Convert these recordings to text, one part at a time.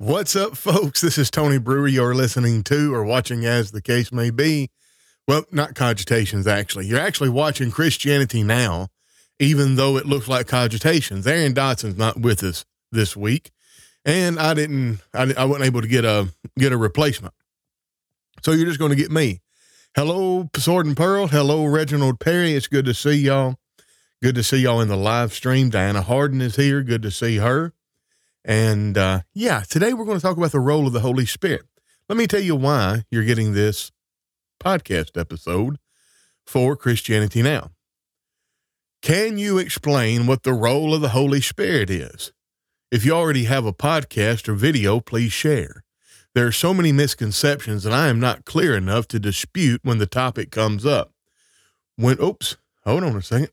What's up, folks? This is Tony Brewer. You're listening to or watching, as the case may be. Well, not cogitations, actually. You're actually watching Christianity Now, even though it looks like cogitations. Aaron Dotson's not with us this week, and I didn't, I, I wasn't able to get a get a replacement. So you're just going to get me. Hello, Sword and Pearl. Hello, Reginald Perry. It's good to see y'all. Good to see y'all in the live stream. Diana Harden is here. Good to see her. And uh, yeah, today we're going to talk about the role of the Holy Spirit. Let me tell you why you're getting this podcast episode for Christianity Now. Can you explain what the role of the Holy Spirit is? If you already have a podcast or video, please share. There are so many misconceptions, and I am not clear enough to dispute when the topic comes up. When, oops, hold on a second.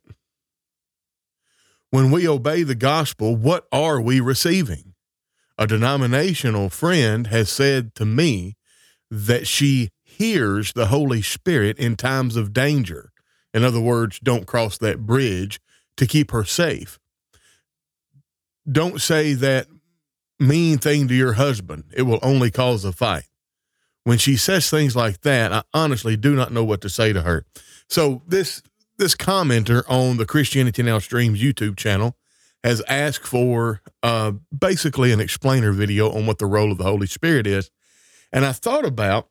When we obey the gospel, what are we receiving? A denominational friend has said to me that she hears the Holy Spirit in times of danger. In other words, don't cross that bridge to keep her safe. Don't say that mean thing to your husband. It will only cause a fight. When she says things like that, I honestly do not know what to say to her. So this this commenter on the Christianity Now Streams YouTube channel has asked for uh, basically an explainer video on what the role of the Holy Spirit is. And I thought about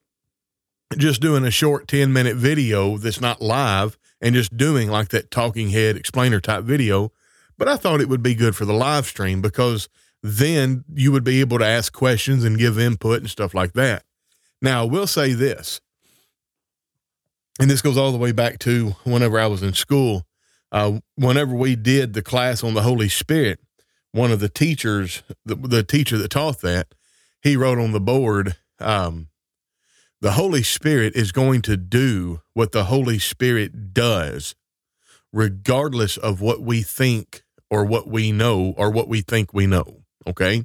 just doing a short 10 minute video that's not live and just doing like that talking head explainer type video. But I thought it would be good for the live stream because then you would be able to ask questions and give input and stuff like that. Now, I will say this and this goes all the way back to whenever I was in school. Uh, whenever we did the class on the Holy Spirit, one of the teachers, the, the teacher that taught that, he wrote on the board, um, the Holy Spirit is going to do what the Holy Spirit does, regardless of what we think or what we know or what we think we know. Okay.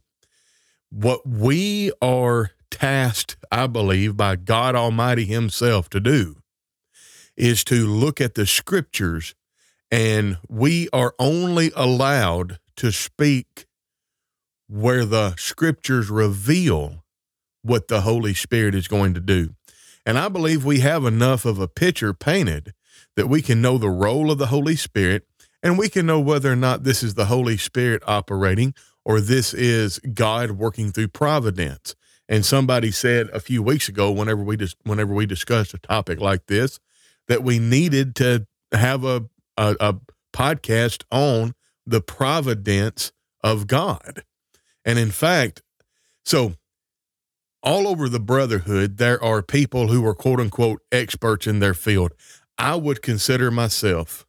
What we are tasked, I believe, by God Almighty Himself to do is to look at the scriptures, and we are only allowed to speak where the scriptures reveal what the Holy Spirit is going to do. And I believe we have enough of a picture painted that we can know the role of the Holy Spirit and we can know whether or not this is the Holy Spirit operating or this is God working through providence. And somebody said a few weeks ago, whenever we just whenever we discussed a topic like this, that we needed to have a, a, a podcast on the providence of God. And in fact, so all over the brotherhood, there are people who are quote unquote experts in their field. I would consider myself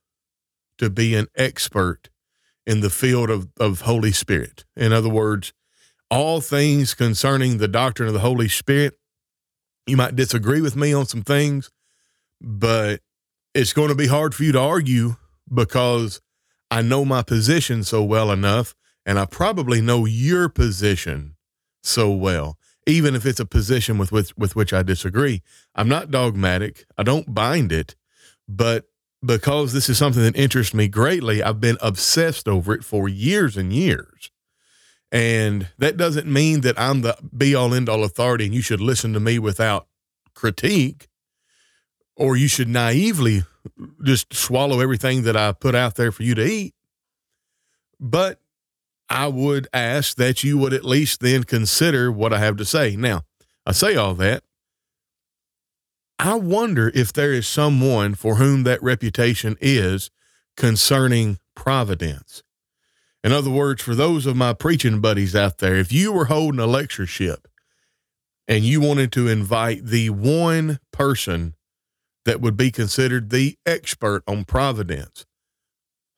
to be an expert in the field of, of Holy Spirit. In other words, all things concerning the doctrine of the Holy Spirit. You might disagree with me on some things, but it's going to be hard for you to argue because I know my position so well enough, and I probably know your position so well, even if it's a position with which, with which I disagree. I'm not dogmatic, I don't bind it, but because this is something that interests me greatly, I've been obsessed over it for years and years. And that doesn't mean that I'm the be all end all authority and you should listen to me without critique or you should naively just swallow everything that I put out there for you to eat. But I would ask that you would at least then consider what I have to say. Now, I say all that. I wonder if there is someone for whom that reputation is concerning providence. In other words, for those of my preaching buddies out there, if you were holding a lectureship and you wanted to invite the one person that would be considered the expert on providence.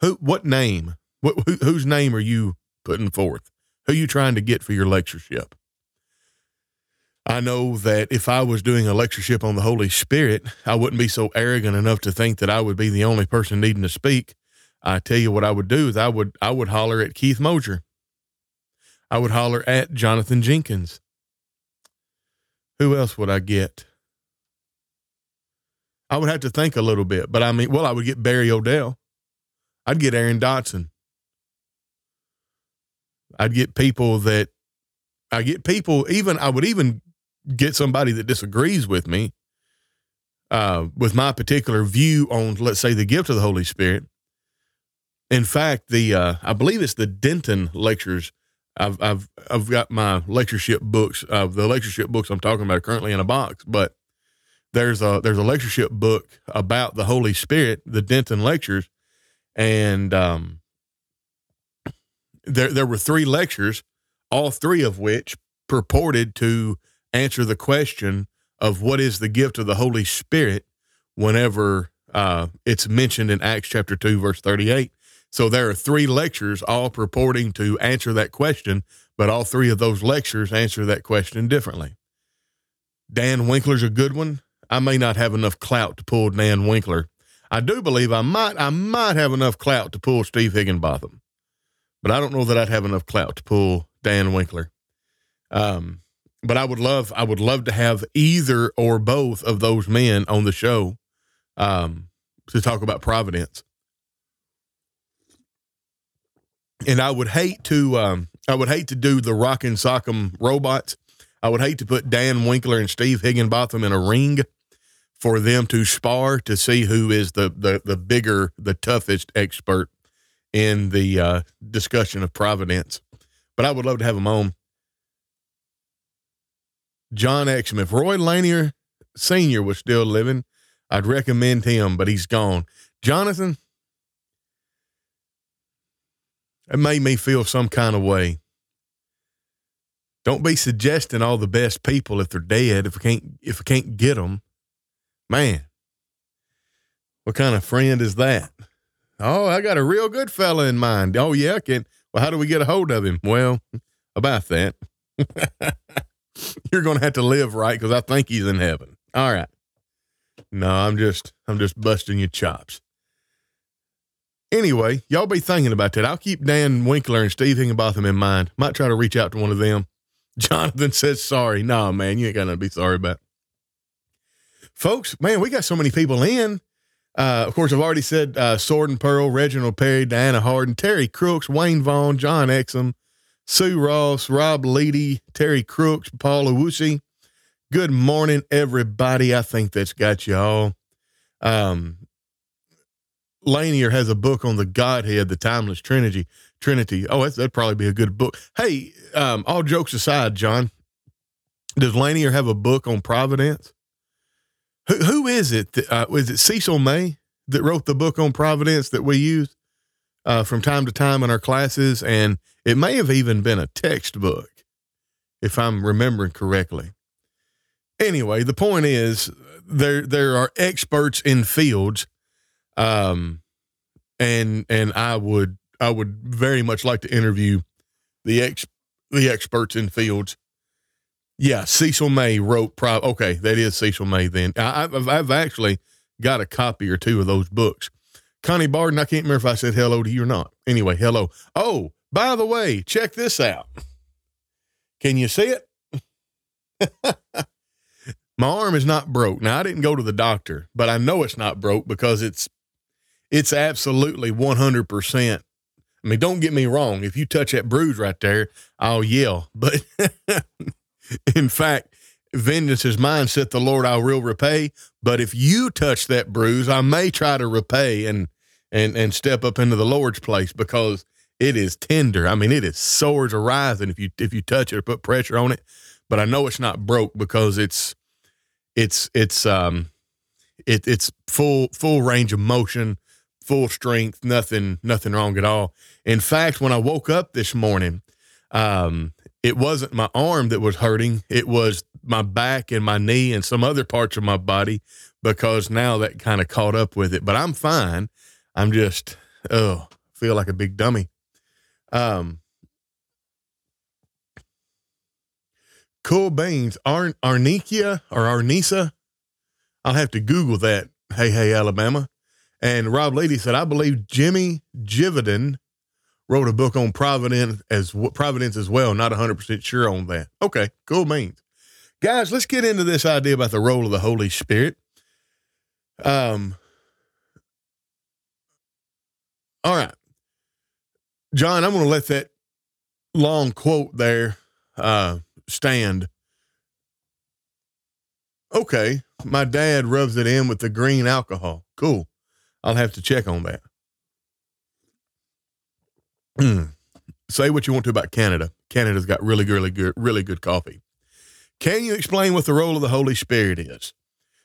Who, what name, what, who, whose name are you putting forth? Who are you trying to get for your lectureship? I know that if I was doing a lectureship on the Holy Spirit, I wouldn't be so arrogant enough to think that I would be the only person needing to speak. I tell you what I would do is I would I would holler at Keith Mosier. I would holler at Jonathan Jenkins. Who else would I get? I would have to think a little bit, but I mean, well, I would get Barry Odell. I'd get Aaron Dotson. I'd get people that I get people, even, I would even get somebody that disagrees with me uh, with my particular view on, let's say, the gift of the Holy Spirit. In fact, the uh, I believe it's the Denton lectures. I've I've I've got my lectureship books. Uh, the lectureship books I'm talking about are currently in a box, but there's a there's a lectureship book about the Holy Spirit, the Denton lectures, and um, there there were three lectures, all three of which purported to answer the question of what is the gift of the Holy Spirit whenever uh, it's mentioned in Acts chapter 2, verse 38. So there are three lectures all purporting to answer that question, but all three of those lectures answer that question differently. Dan Winkler's a good one. I may not have enough clout to pull Dan Winkler. I do believe I might I might have enough clout to pull Steve Higginbotham, but I don't know that I'd have enough clout to pull Dan Winkler. Um, but I would love I would love to have either or both of those men on the show um, to talk about Providence. And I would hate to um, I would hate to do the rock and sock'em robots. I would hate to put Dan Winkler and Steve Higginbotham in a ring for them to spar to see who is the the the bigger, the toughest expert in the uh, discussion of Providence. But I would love to have them on. John Exum. If Roy Lanier Sr. was still living, I'd recommend him, but he's gone. Jonathan, it made me feel some kind of way. Don't be suggesting all the best people if they're dead. If we can't, if we can't get them, man, what kind of friend is that? Oh, I got a real good fella in mind. Oh yeah, can. Well, how do we get a hold of him? Well, about that. You're going to have to live right because I think he's in heaven. All right. No, I'm just I'm just busting your chops. Anyway, y'all be thinking about that. I'll keep Dan Winkler and Steve Higginbotham in mind. Might try to reach out to one of them. Jonathan says sorry. No, nah, man, you ain't got to be sorry about. Folks, man, we got so many people in. Uh, of course, I've already said uh, Sword and Pearl, Reginald Perry, Diana Harden, Terry Crooks, Wayne Vaughn, John Exum, Sue Ross, Rob Leedy, Terry Crooks, Paul Owusi. Good morning, everybody. I think that's got you all. Um, Lanier has a book on the Godhead, the Timeless Trinity. Trinity. Oh, that'd probably be a good book. Hey, um, all jokes aside, John, does Lanier have a book on Providence? Who who is it? That, uh, was it Cecil May that wrote the book on Providence that we use uh, from time to time in our classes? And it may have even been a textbook, if I'm remembering correctly. Anyway, the point is there there are experts in fields, um, and and I would I would very much like to interview the ex the experts in fields. Yeah, Cecil May wrote. Pro- okay, that is Cecil May. Then I, I've I've actually got a copy or two of those books. Connie Barden, I can't remember if I said hello to you or not. Anyway, hello. Oh, by the way, check this out. Can you see it? My arm is not broke. Now I didn't go to the doctor, but I know it's not broke because it's it's absolutely 100%. I mean, don't get me wrong. If you touch that bruise right there, I'll yell. But in fact, vengeance is mine, saith the Lord, I will repay. But if you touch that bruise, I may try to repay and and and step up into the Lord's place because it is tender. I mean, it is sore as a rising if you if you touch it or put pressure on it. But I know it's not broke because it's it's it's um it it's full full range of motion, full strength, nothing nothing wrong at all. In fact, when I woke up this morning, um, it wasn't my arm that was hurting; it was my back and my knee and some other parts of my body because now that kind of caught up with it. But I'm fine. I'm just oh feel like a big dummy. Um, cool beans, Ar- Arnikia or Arnisa. I'll have to Google that. Hey, hey, Alabama. And Rob Leedy said, I believe Jimmy Jividen wrote a book on Providence as Providence as well. Not 100% sure on that. Okay, cool beans. Guys, let's get into this idea about the role of the Holy Spirit. Um, all right. John, I'm going to let that long quote there uh, stand. Okay, my dad rubs it in with the green alcohol. Cool. I'll have to check on that. Say what you want to about Canada. Canada's got really, really good, really good coffee. Can you explain what the role of the Holy Spirit is?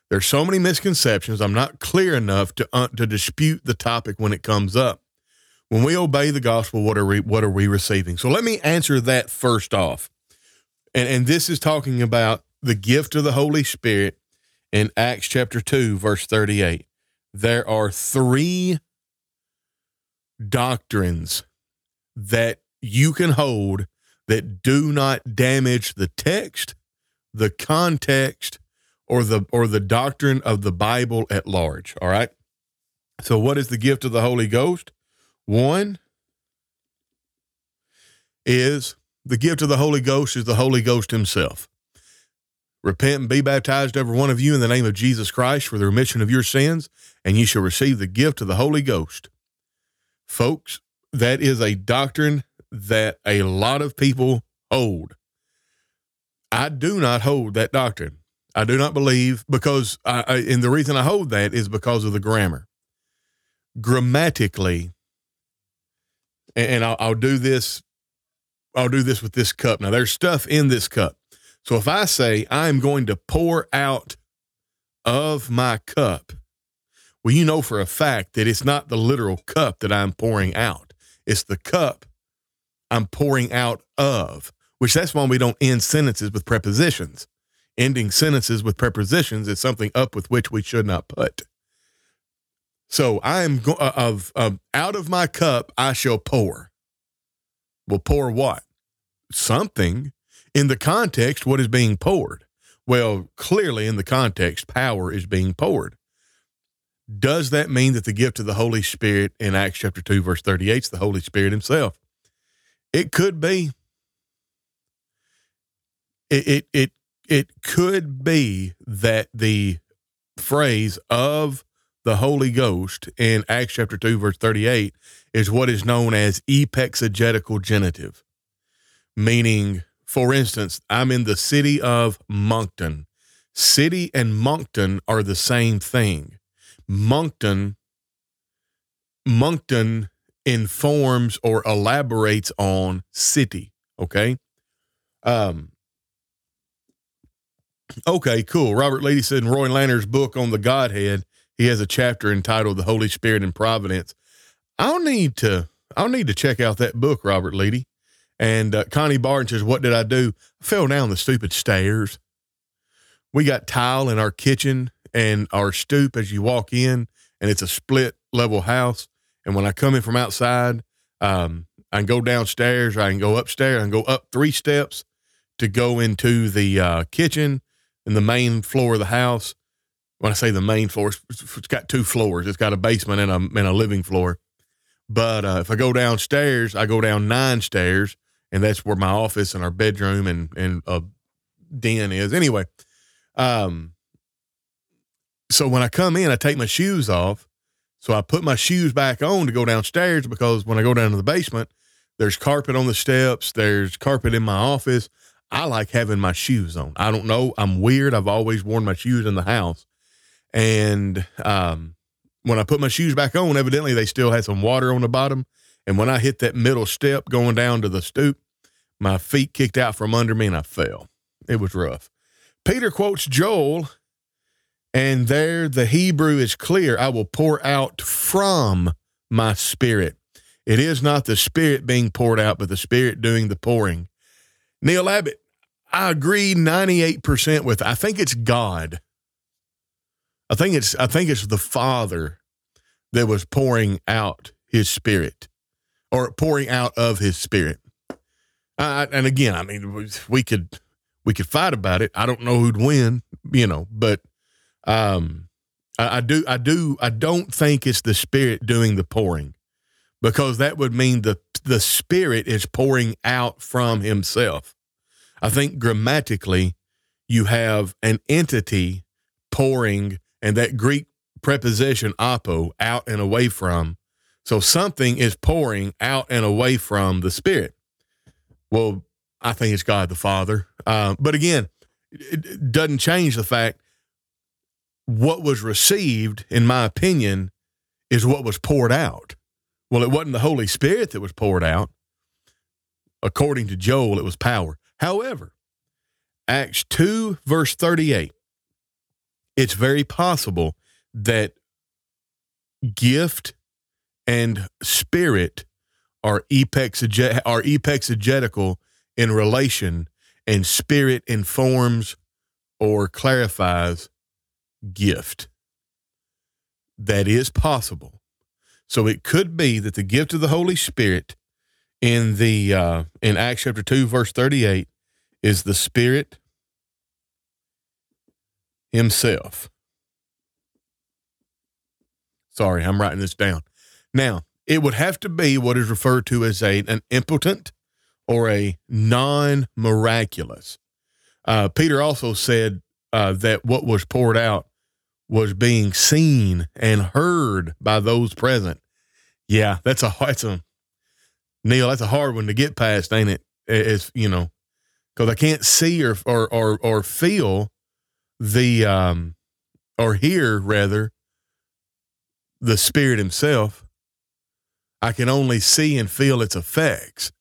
There's so many misconceptions. I'm not clear enough to uh, to dispute the topic when it comes up. When we obey the gospel, what are we what are we receiving? So let me answer that first off. And and this is talking about the gift of the Holy Spirit in Acts chapter 2 verse 38. There are 3 doctrines that you can hold that do not damage the text, the context, or the or the doctrine of the Bible at large. All right. So, what is the gift of the Holy Ghost? One is the gift of the Holy Ghost is the Holy Ghost Himself. Repent and be baptized, every one of you, in the name of Jesus Christ for the remission of your sins, and ye shall receive the gift of the Holy Ghost. Folks, that is a doctrine that a lot of people hold. I do not hold that doctrine. I do not believe because, I, I, and the reason I hold that is because of the grammar. Grammatically, and, and I'll, I'll do this. I'll do this with this cup. Now, there's stuff in this cup. So if I say I'm going to pour out of my cup, well, you know for a fact that it's not the literal cup that I'm pouring out. It's the cup I'm pouring out of, which that's why we don't end sentences with prepositions. Ending sentences with prepositions is something up with which we should not put. So I am go- uh, of um, out of my cup I shall pour. Well, pour what? Something in the context. What is being poured? Well, clearly in the context, power is being poured. Does that mean that the gift of the Holy Spirit in Acts chapter 2, verse 38 is the Holy Spirit Himself? It could be. It, it, it, it could be that the phrase of the Holy Ghost in Acts chapter 2, verse 38 is what is known as epexegetical genitive, meaning, for instance, I'm in the city of Moncton. City and Moncton are the same thing. Moncton Moncton informs or elaborates on city. Okay. Um. Okay, cool. Robert Leedy said in Roy Lanier's book on the Godhead, he has a chapter entitled "The Holy Spirit and Providence." I'll need to I'll need to check out that book, Robert Leedy. And uh, Connie Barton says, "What did I do? I fell down the stupid stairs. We got tile in our kitchen, and our stoop as you walk in, and it's a split level house. And when I come in from outside, um, I can go downstairs, I can go upstairs, I can go up three steps to go into the uh, kitchen and the main floor of the house. When I say the main floor, it's, got two floors. It's got a basement and a, and a living floor. But uh, if I go downstairs, I go down nine stairs, and that's where my office and our bedroom and and a den is. Anyway, um, so when I come in, I take my shoes off. So I put my shoes back on to go downstairs because when I go down to the basement, there's carpet on the steps, there's carpet in my office. I like having my shoes on. I don't know. I'm weird. I've always worn my shoes in the house. And um, when I put my shoes back on, evidently they still had some water on the bottom. And when I hit that middle step going down to the stoop, my feet kicked out from under me and I fell. It was rough. Peter quotes Joel and there the Hebrew is clear I will pour out from my spirit. It is not the spirit being poured out, but the spirit doing the pouring. Neil Abbott, I agree 98% with I think it's God. I think it's I think it's the Father that was pouring out his spirit or pouring out of his spirit. And again, I mean, we could we could fight about it. I don't know who'd win, you know, but um, I, I do, I do, I don't think it's the Spirit doing the pouring, because that would mean the the Spirit is pouring out from Himself. I think grammatically, you have an entity pouring, and that Greek preposition apo, out and away from. So something is pouring out and away from the Spirit. Well, I think it's God the Father. Uh, but again, it, it doesn't change the fact what was received, in my opinion, is what was poured out. Well, it wasn't the Holy Spirit that was poured out. According to Joel, it was power. However, Acts 2, verse 38, it's very possible that gift and spirit are epexege- are epexegetical in relation, and spirit informs or clarifies gift. That is possible. So it could be that the gift of the Holy Spirit in the uh, in Acts chapter two, verse thirty-eight, is the Spirit Himself. Sorry, I'm writing this down. Now, it would have to be what is referred to as a an impotent or a non miraculous. Uh, Peter also said uh, that what was poured out was being seen and heard by those present. Yeah, that's a that's a Neil. That's a hard one to get past, ain't it? It's you know because I can't see or or or or feel the um or hear rather the Spirit Himself. I can only see and feel its effects.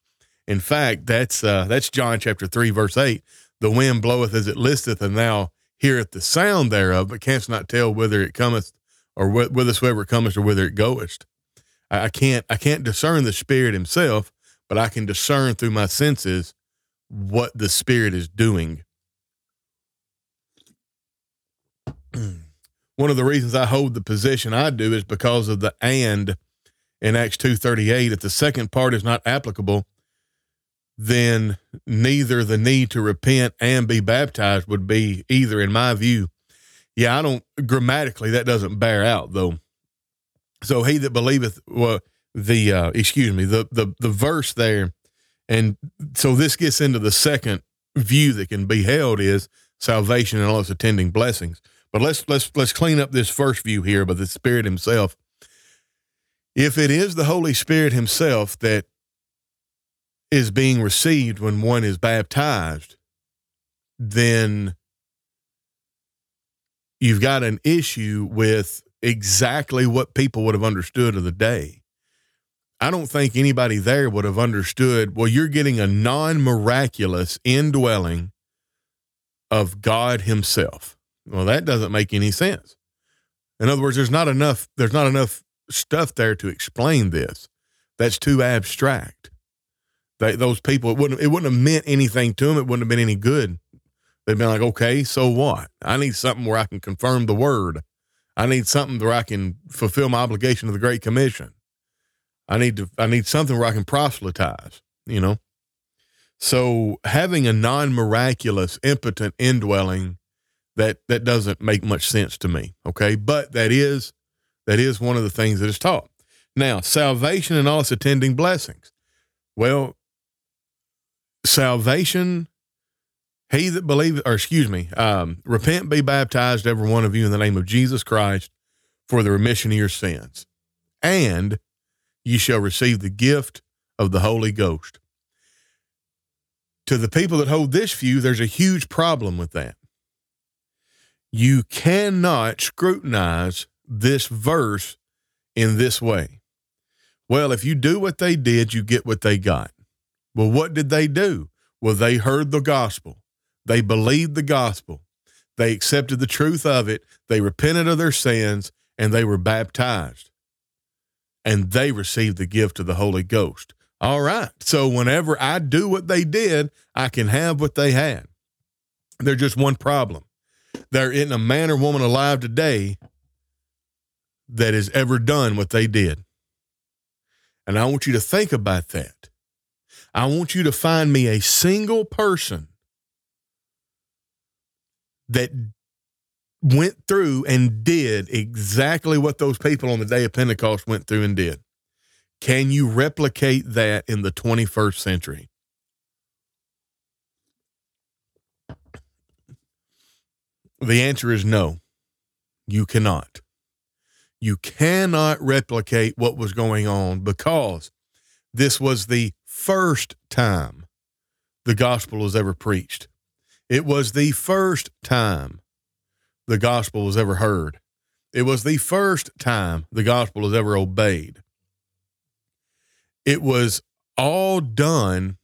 In fact, that's uh, that's John chapter three, verse eight. The wind bloweth as it listeth, and thou heareth the sound thereof, but canst not tell whither it cometh, or wh- whithersoever it cometh, or whither it goeth. I, I can't I can't discern the Spirit Himself, but I can discern through my senses what the Spirit is doing. One of the reasons I hold the position I do is because of the and in Acts 2:38 if the second part is not applicable then neither the need to repent and be baptized would be either in my view. Yeah, I don't grammatically that doesn't bear out though. So he that believeth well the uh excuse me, the the the verse there and so this gets into the second view that can be held is salvation and all its attending blessings. But let's let's let's clean up this first view here by the Spirit Himself. If it is the Holy Spirit Himself that is being received when one is baptized, then you've got an issue with exactly what people would have understood of the day. I don't think anybody there would have understood. Well, you're getting a non miraculous indwelling of God Himself. Well, that doesn't make any sense. In other words, there's not enough. There's not enough stuff there to explain this. That's too abstract. They, those people, it wouldn't. It wouldn't have meant anything to them. It wouldn't have been any good. They'd been like, okay, so what? I need something where I can confirm the word. I need something where I can fulfill my obligation to the Great Commission. I need to I need something where I can proselytize, you know. So having a non-miraculous impotent indwelling that that doesn't make much sense to me, okay? But that is that is one of the things that is taught. Now, salvation and all its attending blessings. Well, salvation he that believeth, or excuse me, um, repent, be baptized, every one of you, in the name of Jesus Christ for the remission of your sins. And you shall receive the gift of the Holy Ghost. To the people that hold this view, there's a huge problem with that. You cannot scrutinize this verse in this way. Well, if you do what they did, you get what they got. Well, what did they do? Well, they heard the gospel, they believed the gospel, they accepted the truth of it, they repented of their sins, and they were baptized and they received the gift of the Holy Ghost. All right. So whenever I do what they did, I can have what they had. There's just one problem. There isn't a man or woman alive today that has ever done what they did. And I want you to think about that. I want you to find me a single person that went through and did exactly what those people on the day of Pentecost went through and did. Can you replicate that in the 21st century? The answer is no. You cannot. You cannot replicate what was going on because this was the first time the gospel was ever preached. It was the first time the gospel was ever heard. It was the first time the gospel was ever obeyed. It was all done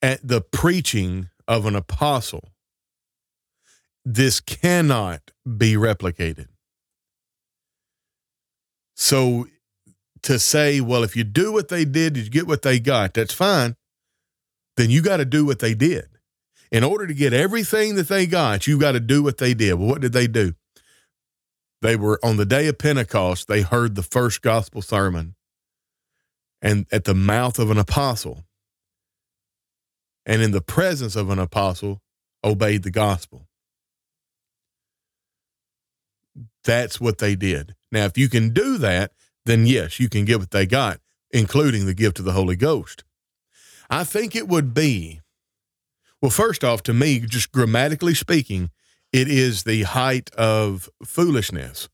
at the preaching of an apostle. This cannot be replicated. So to say, well, if you do what they did, you get what they got, that's fine. Then you got to do what they did. In order to get everything that they got, you got to do what they did. Well, what did they do? They were on the day of Pentecost, they heard the first gospel sermon and at the mouth of an apostle and in the presence of an apostle obeyed the gospel. That's what they did. Now, if you can do that, then yes, you can get what they got, including the gift of the Holy Ghost. I think it would be, well, first off, to me, just grammatically speaking, it is the height of foolishness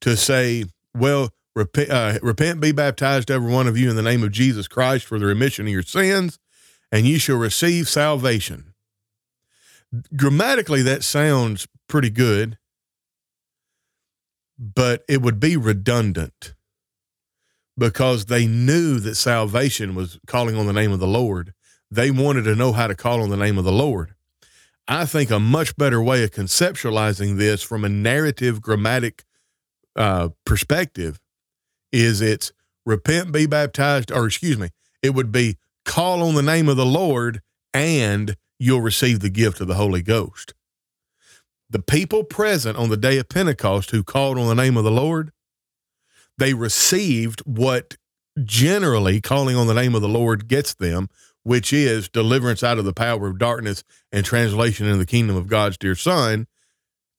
to say, well, repent, uh, repent, be baptized, every one of you, in the name of Jesus Christ for the remission of your sins, and you shall receive salvation. Grammatically, that sounds pretty good but it would be redundant because they knew that salvation was calling on the name of the Lord. They wanted to know how to call on the name of the Lord. I think a much better way of conceptualizing this from a narrative grammatic uh, perspective is it's repent, be baptized, or excuse me, it would be call on the name of the Lord and you'll receive the gift of the Holy Ghost the people present on the day of Pentecost who called on the name of the Lord, they received what generally calling on the name of the Lord gets them, which is deliverance out of the power of darkness and translation into the kingdom of God's dear Son.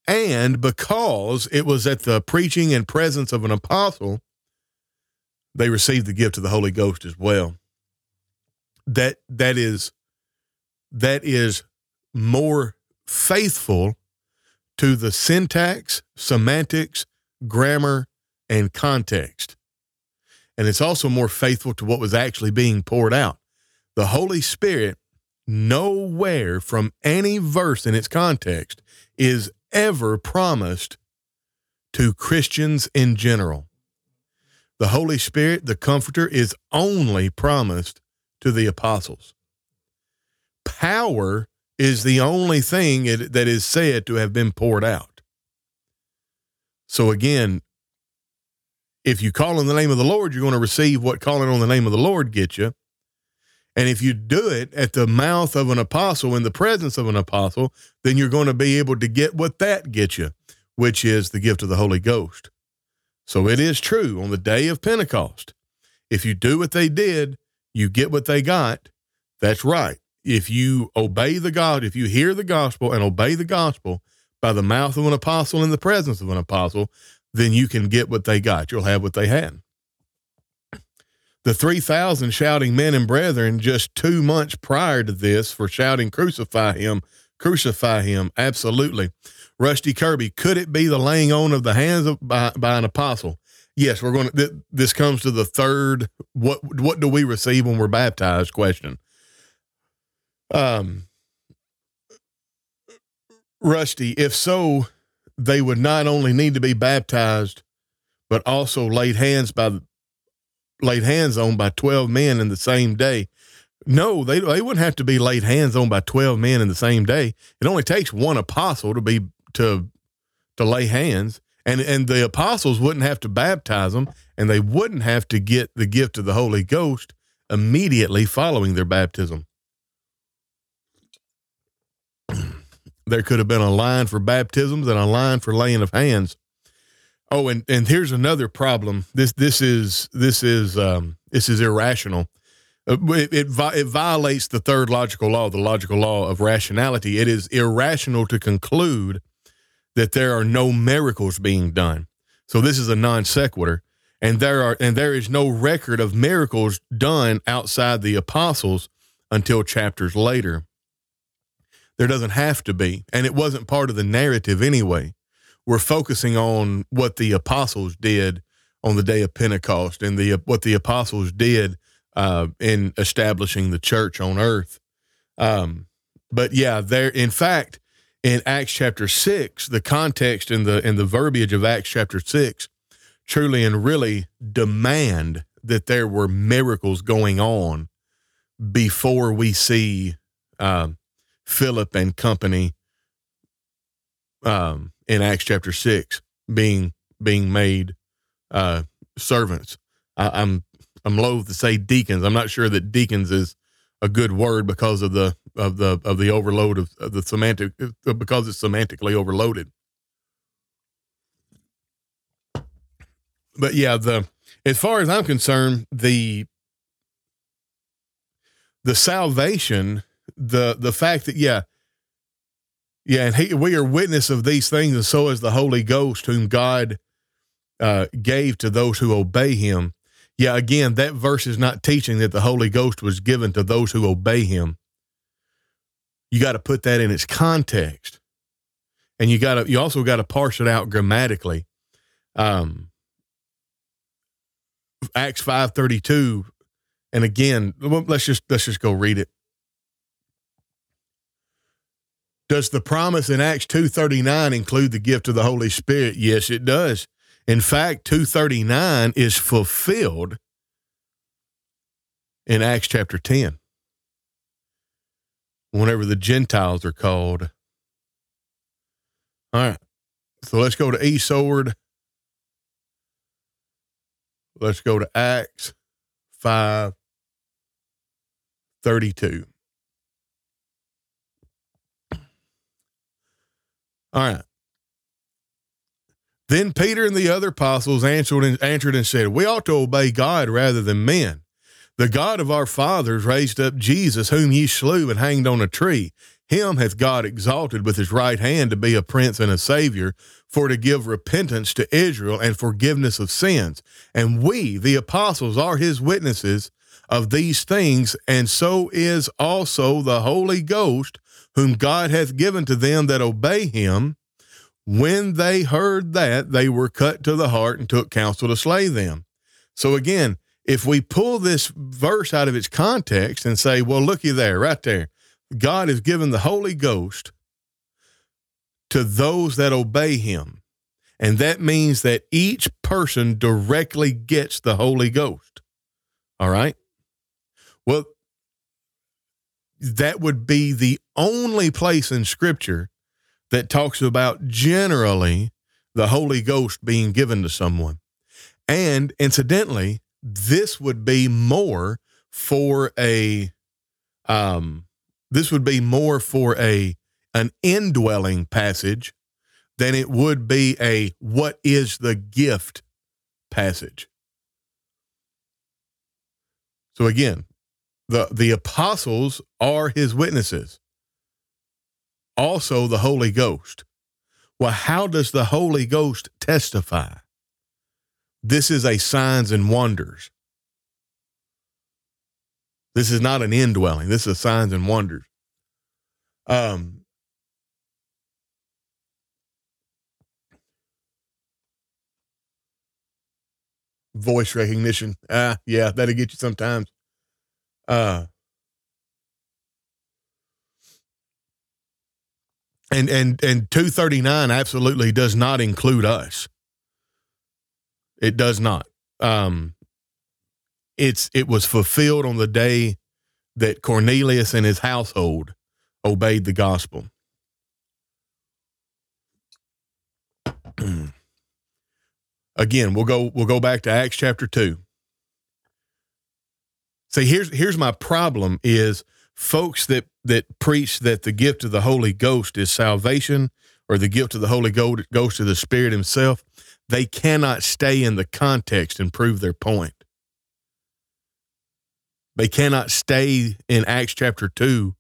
And because it was at the preaching and presence of an apostle, they received the gift of the Holy Ghost as well. That that is that is more faithful to the syntax, semantics, grammar, and context. And it's also more faithful to what was actually being poured out. The Holy Spirit, nowhere from any verse in its context, is ever promised to Christians in general. The Holy Spirit, the Comforter, is only promised to the apostles. Power is the only thing it, that is said to have been poured out. So again, if you call on the name of the Lord, you're going to receive what calling on the name of the Lord gets you. And if you do it at the mouth of an apostle, in the presence of an apostle, then you're going to be able to get what that gets you, which is the gift of the Holy Ghost. So it is true on the day of Pentecost. If you do what they did, you get what they got. That's right if you obey the God, if you hear the gospel and obey the gospel by the mouth of an apostle in the presence of an apostle, then you can get what they got. You'll have what they had. The 3,000 shouting men and brethren just two months prior to this for shouting, Crucify him, crucify him. Absolutely. Rusty Kirby, could it be the laying on of the hands of, by, by an apostle? Yes, we're going to. Th- this comes to the third. What what do we receive when we're baptized? Question. Um, Rusty, if so, they would not only need to be baptized, but also laid hands by laid hands on by twelve men in the same day. No, they they wouldn't have to be laid hands on by twelve men in the same day. It only takes one apostle to be to to lay hands, and and the apostles wouldn't have to baptize them, and they wouldn't have to get the gift of the Holy Ghost immediately following their baptism. There could have been a line for baptisms and a line for laying of hands. Oh, and and here's another problem. This this is this is um, this is irrational. Uh, it, it, it violates the third logical law, the logical law of rationality. It is irrational to conclude that there are no miracles being done. So this is a non sequitur, and there are and there is no record of miracles done outside the apostles until chapters later. There doesn't have to be. And it wasn't part of the narrative anyway. We're focusing on what the apostles did on the day of Pentecost and the what the apostles did uh, in establishing the church on earth. Um, but yeah, there. In fact, in Acts chapter six, the context and the and the verbiage of Acts chapter six truly and really demand that there were miracles going on before we see um, Philip and company um, in Acts chapter six being being made uh, servants. I, I'm I'm loath to say deacons. I'm not sure that deacons is a good word because of the of the of the overload of, of the semantic because it's semantically overloaded. But yeah, the as far as I'm concerned, the the salvation, the the fact that yeah, yeah, and he, we are witness of these things, and so is the Holy Ghost, whom God uh, gave to those who obey Him. Yeah, again, that verse is not teaching that the Holy Ghost was given to those who obey Him. You got to put that in its context, and you got to you also got to parse it out grammatically. Um, Acts five thirty two, and again, let's just let's just go read it. Does the promise in Acts two thirty nine include the gift of the Holy Spirit? Yes, it does. In fact, two thirty nine is fulfilled in Acts chapter ten. Whenever the Gentiles are called. All right. So let's go to E sword Let's go to Acts 5 32. Right. Then Peter and the other apostles answered and, answered and said, We ought to obey God rather than men. The God of our fathers raised up Jesus, whom ye slew and hanged on a tree. Him hath God exalted with his right hand to be a prince and a savior, for to give repentance to Israel and forgiveness of sins. And we, the apostles, are his witnesses of these things, and so is also the Holy Ghost, whom God hath given to them that obey him. When they heard that, they were cut to the heart and took counsel to slay them. So again, if we pull this verse out of its context and say, well, looky there, right there, God has given the Holy Ghost to those that obey him. And that means that each person directly gets the Holy Ghost. All right. Well, that would be the only place in Scripture that talks about generally the Holy Ghost being given to someone. And incidentally, this would be more for a um this would be more for a an indwelling passage than it would be a what is the gift passage. So again, the the apostles are his witnesses. Also the Holy Ghost. Well, how does the Holy Ghost testify? This is a signs and wonders. This is not an indwelling. This is signs and wonders. Um, voice recognition. Ah, yeah, that'll get you sometimes. Uh, and and and 239 absolutely does not include us. It does not. Um, it's it was fulfilled on the day that Cornelius and his household obeyed the gospel. Again, we'll go we'll go back to Acts chapter 2. See, here's here's my problem is folks that that preach that the gift of the Holy Ghost is salvation or the gift of the Holy Ghost of the Spirit himself, they cannot stay in the context and prove their point. They cannot stay in Acts chapter 2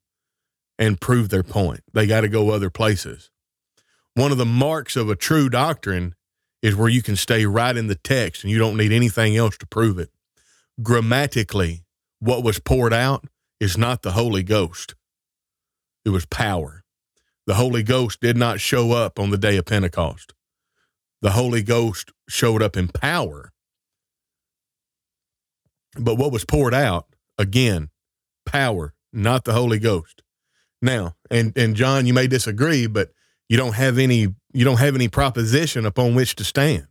and prove their point. They got to go other places. One of the marks of a true doctrine is where you can stay right in the text and you don't need anything else to prove it. Grammatically, what was poured out is not the Holy Ghost, it was power. The Holy Ghost did not show up on the day of Pentecost. The Holy Ghost showed up in power. But what was poured out again, power, not the Holy Ghost. Now, and and John, you may disagree, but you don't have any you don't have any proposition upon which to stand.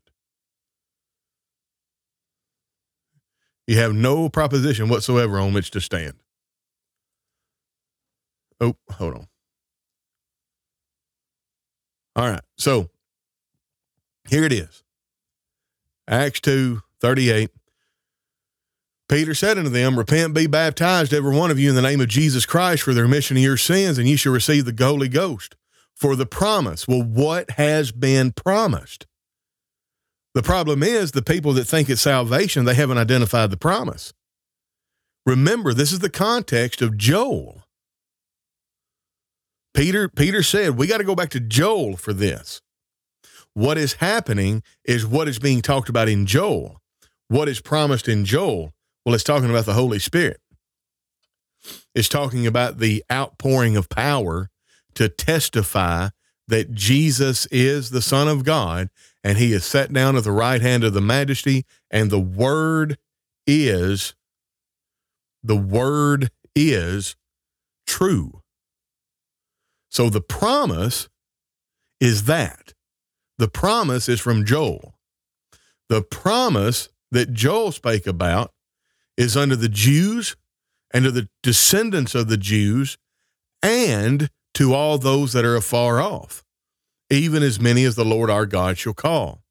You have no proposition whatsoever on which to stand. Oh, hold on. All right. So here it is. Acts 2 38. Peter said unto them, Repent, be baptized, every one of you, in the name of Jesus Christ for the remission of your sins, and ye shall receive the Holy Ghost. For the promise. Well, what has been promised? The problem is the people that think it's salvation, they haven't identified the promise. Remember, this is the context of Joel. Peter Peter said, "We got to go back to Joel for this." What is happening is what is being talked about in Joel. What is promised in Joel? Well, it's talking about the Holy Spirit. It's talking about the outpouring of power to testify that Jesus is the Son of God and he is set down at the right hand of the majesty and the word is the word is true. So the promise is that. The promise is from Joel. The promise that Joel spake about is under the Jews and to the descendants of the Jews and to all those that are afar off, even as many as the Lord our God shall call.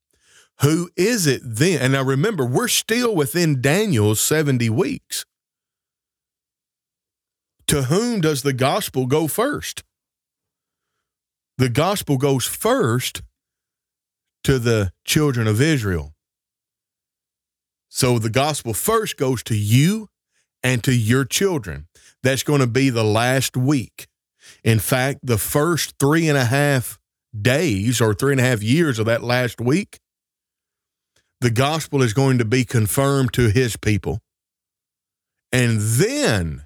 Who is it then? And now remember, we're still within Daniel's 70 weeks. To whom does the gospel go first? the gospel goes first to the children of Israel. So the gospel first goes to you and to your children. That's going to be the last week. In fact, the first three and a half days or three and a half years of that last week, the gospel is going to be confirmed to his people. And then,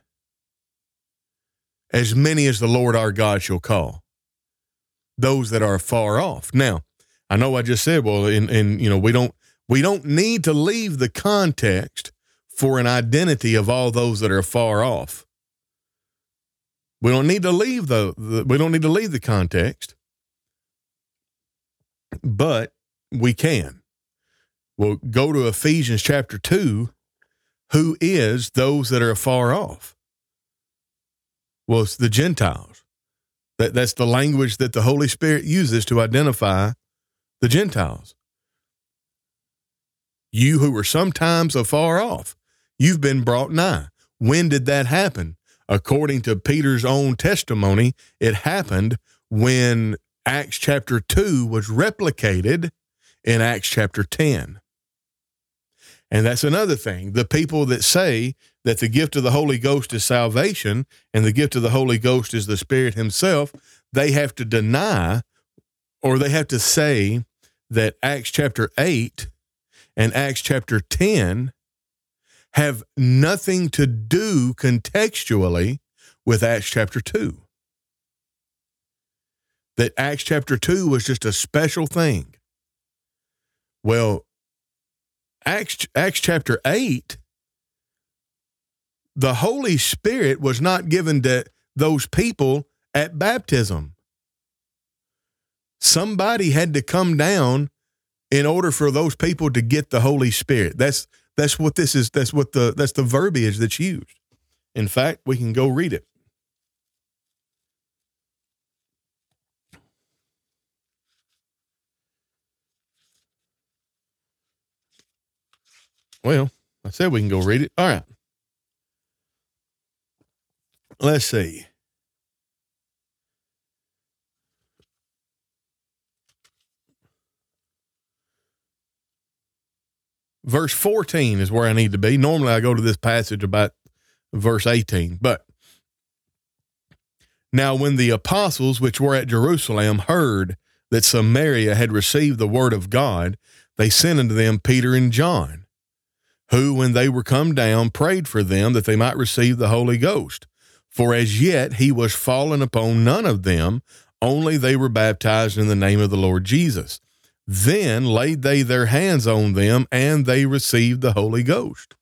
as many as the Lord our God shall call those that are far off. Now, I know I just said, well, and and you know, we don't we don't need to leave the context for an identity of all those that are far off. We don't need to leave the, the we don't need to leave the context, but we can. We'll go to Ephesians chapter 2. Who is those that are far off? Well, it's the Gentiles. That, that's the language that the Holy Spirit uses to identify the Gentiles. You who were sometimes afar off, you've been brought nigh. When did that happen? According to Peter's own testimony, it happened when Acts chapter 2 was replicated in Acts chapter 10. And that's another thing. The people that say that the gift of the Holy Ghost is salvation and the gift of the Holy Ghost is the Spirit Himself, they have to deny or they have to say that Acts chapter 8 and Acts chapter 10 have nothing to do contextually with Acts chapter 2. That Acts chapter 2 was just a special thing. Well, Acts, Acts chapter 8 the Holy Spirit was not given to those people at baptism. Somebody had to come down in order for those people to get the Holy Spirit. That's that's what this is. That's what the that's the verbiage that's used. In fact, we can go read it. Well, I said we can go read it. All right. Let's see. Verse 14 is where I need to be. Normally I go to this passage about verse 18, but now when the apostles which were at Jerusalem heard that Samaria had received the word of God, they sent unto them Peter and John, who, when they were come down, prayed for them that they might receive the Holy Ghost. For as yet he was fallen upon none of them, only they were baptized in the name of the Lord Jesus. Then laid they their hands on them, and they received the Holy Ghost.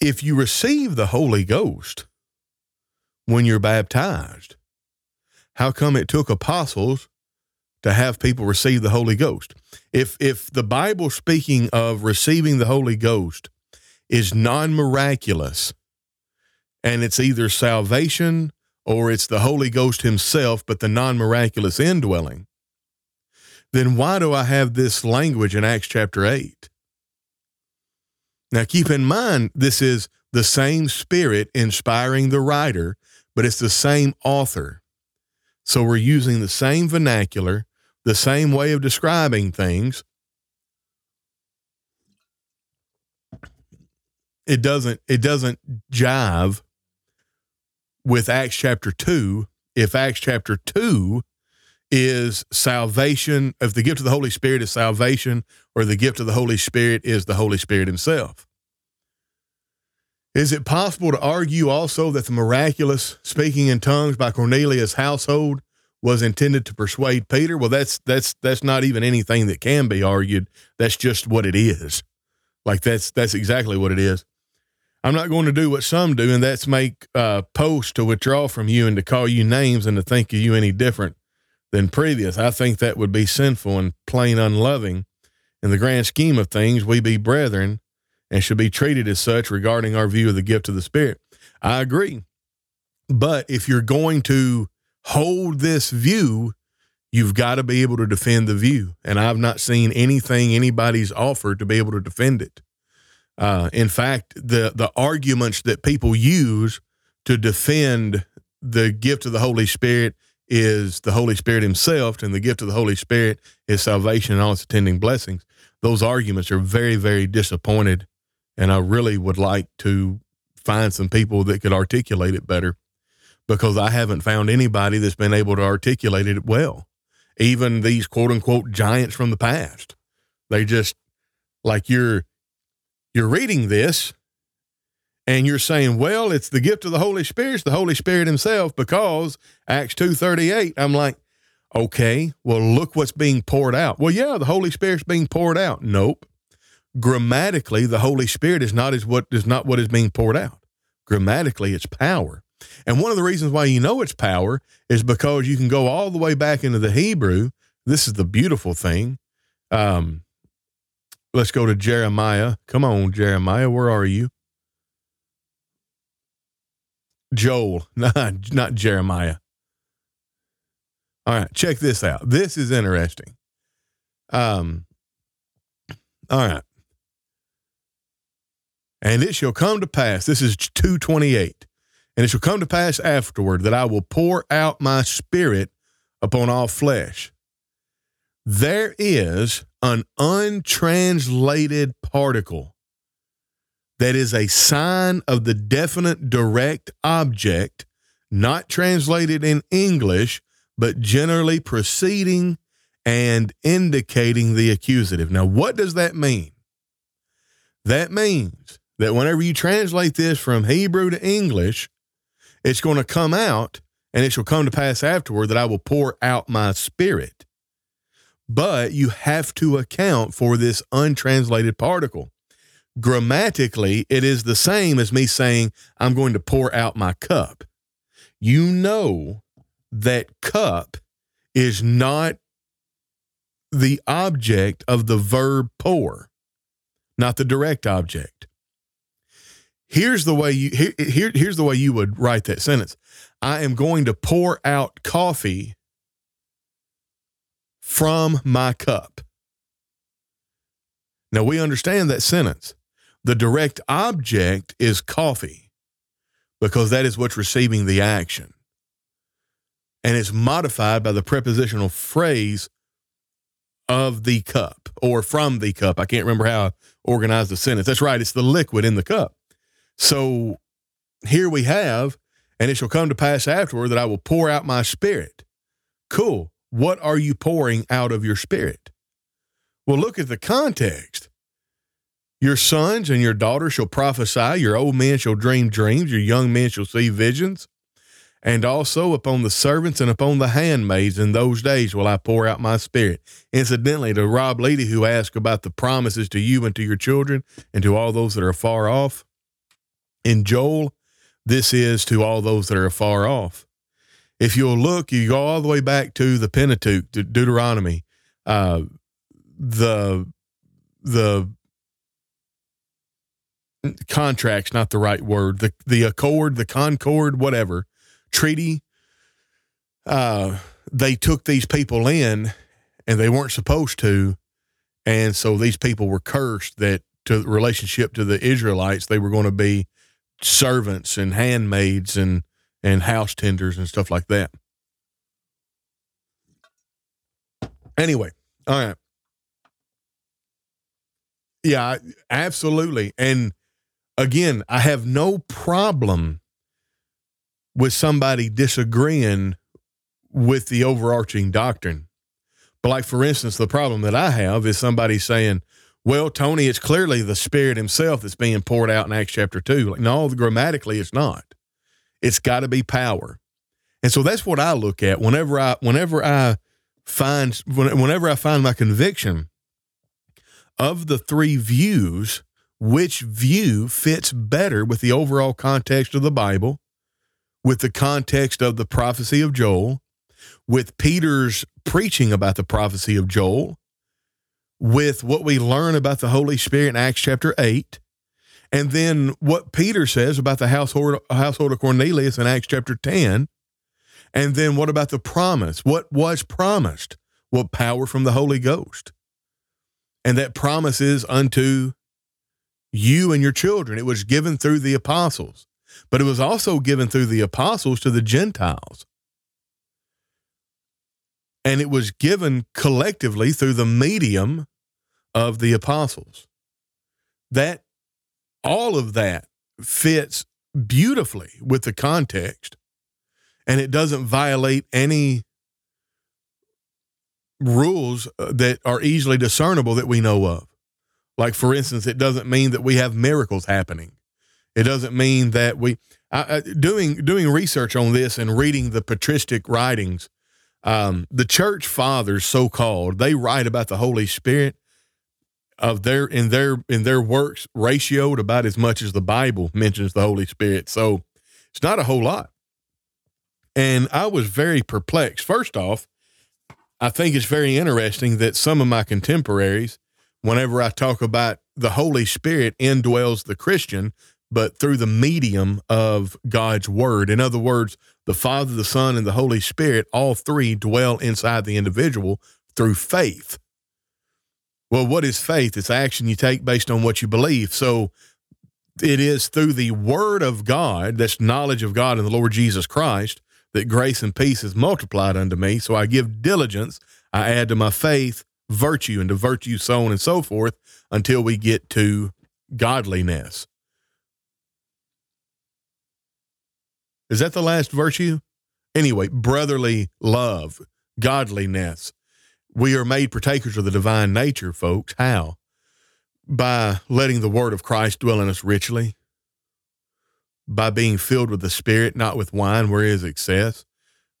If you receive the Holy Ghost, when you're baptized? How come it took apostles to have people receive the Holy Ghost? If if the Bible speaking of receiving the Holy Ghost is non-miraculous and it's either salvation or it's the Holy Ghost himself but the non-miraculous indwelling, then why do I have this language in Acts chapter 8? Now keep in mind this is the same spirit inspiring the writer, but it's the same author. So we're using the same vernacular, the same way of describing things. It doesn't it doesn't jive with Acts chapter 2 if Acts chapter 2 is salvation, if the gift of the Holy Spirit is salvation, or the gift of the Holy Spirit is the Holy Spirit Himself. Is it possible to argue also that the miraculous speaking in tongues by Cornelius' household was intended to persuade Peter? Well, that's that's that's not even anything that can be argued. That's just what it is. Like that's that's exactly what it is. I'm not going to do what some do, and that's make uh, posts to withdraw from you and to call you names and to think of you any different than previous. I think that would be sinful and plain unloving. In the grand scheme of things, we be brethren and should be treated as such regarding our view of the gift of the Spirit. I agree. But if you're going to hold this view, you've got to be able to defend the view. And I've not seen anything anybody's offered to be able to defend it. Uh, in fact, the the arguments that people use to defend the gift of the Holy Spirit is the Holy Spirit Himself, and the gift of the Holy Spirit is salvation and all its attending blessings. Those arguments are very, very disappointed and I really would like to find some people that could articulate it better because I haven't found anybody that's been able to articulate it well. Even these quote unquote giants from the past. They just like you're you're reading this and you're saying, well, it's the gift of the Holy Spirit, it's the Holy Spirit himself, because Acts 2.38, I'm like, okay, well, look what's being poured out. Well, yeah, the Holy Spirit's being poured out. Nope grammatically the holy spirit is not is what is not what is being poured out grammatically it's power and one of the reasons why you know it's power is because you can go all the way back into the hebrew. This is the beautiful thing. Um let's go to jeremiah. Come on jeremiah where are you? Joel not, not jeremiah. All right check this out. This is interesting. Um all right. And it shall come to pass, this is 228, and it shall come to pass afterward that I will pour out my spirit upon all flesh. There is an untranslated particle that is a sign of the definite direct object, not translated in English, but generally preceding and indicating the accusative. Now, what does that mean? That means that whenever you translate this from Hebrew to English, it's going to come out and it shall come to pass afterward that I will pour out my spirit. But you have to account for this untranslated particle. Grammatically, it is the same as me saying, I'm going to pour out my cup. You know that cup is not the object of the verb pour, not the direct object here's the way you here, here here's the way you would write that sentence. I am going to pour out coffee from my cup. Now we understand that sentence. The direct object is coffee because that is what's receiving the action. And it's modified by the prepositional phrase of the cup or from the cup. I can't remember how i organized the sentence. That's right it's the liquid in the cup so here we have, and it shall come to pass afterward that I will pour out my spirit. Cool. What are you pouring out of your spirit? Well, look at the context. Your sons and your daughters shall prophesy, your old men shall dream dreams, your young men shall see visions. And also upon the servants and upon the handmaids in those days will I pour out my spirit. Incidentally, to Rob Leedy, who asked about the promises to you and to your children and to all those that are far off, in Joel, this is to all those that are afar off. If you'll look, you go all the way back to the Pentateuch, to Deuteronomy, uh, the the contracts, not the right word, the the accord, the concord, whatever treaty. Uh, they took these people in, and they weren't supposed to, and so these people were cursed that to relationship to the Israelites, they were going to be servants and handmaids and and house tenders and stuff like that. Anyway, all right. Yeah, absolutely. And again, I have no problem with somebody disagreeing with the overarching doctrine. But, like, for instance, the problem that I have is somebody saying, well, Tony, it's clearly the Spirit Himself that's being poured out in Acts chapter 2. Like, no, grammatically, it's not. It's got to be power. And so that's what I look at whenever I whenever I find whenever I find my conviction of the three views, which view fits better with the overall context of the Bible, with the context of the prophecy of Joel, with Peter's preaching about the prophecy of Joel, with what we learn about the Holy Spirit in Acts chapter 8, and then what Peter says about the household, household of Cornelius in Acts chapter 10. And then what about the promise? What was promised? Well, power from the Holy Ghost. And that promise is unto you and your children. It was given through the apostles, but it was also given through the apostles to the Gentiles and it was given collectively through the medium of the apostles. That all of that fits beautifully with the context and it doesn't violate any rules uh, that are easily discernible that we know of. Like, for instance, it doesn't mean that we have miracles happening. It doesn't mean that we I, doing doing research on this and reading the patristic writings um, the church fathers, so called, they write about the Holy Spirit of their in their in their works ratioed about as much as the Bible mentions the Holy Spirit. So it's not a whole lot. And I was very perplexed. First off, I think it's very interesting that some of my contemporaries, whenever I talk about the Holy Spirit indwells the Christian, but through the medium of God's word. In other words, the Father, the Son, and the Holy Spirit, all three dwell inside the individual through faith. Well, what is faith? It's action you take based on what you believe. So it is through the word of God, that's knowledge of God and the Lord Jesus Christ, that grace and peace is multiplied unto me. So I give diligence, I add to my faith virtue, and to virtue so on and so forth until we get to godliness. Is that the last virtue? Anyway, brotherly love, godliness. We are made partakers of the divine nature, folks. How? By letting the word of Christ dwell in us richly, by being filled with the Spirit, not with wine, where is excess.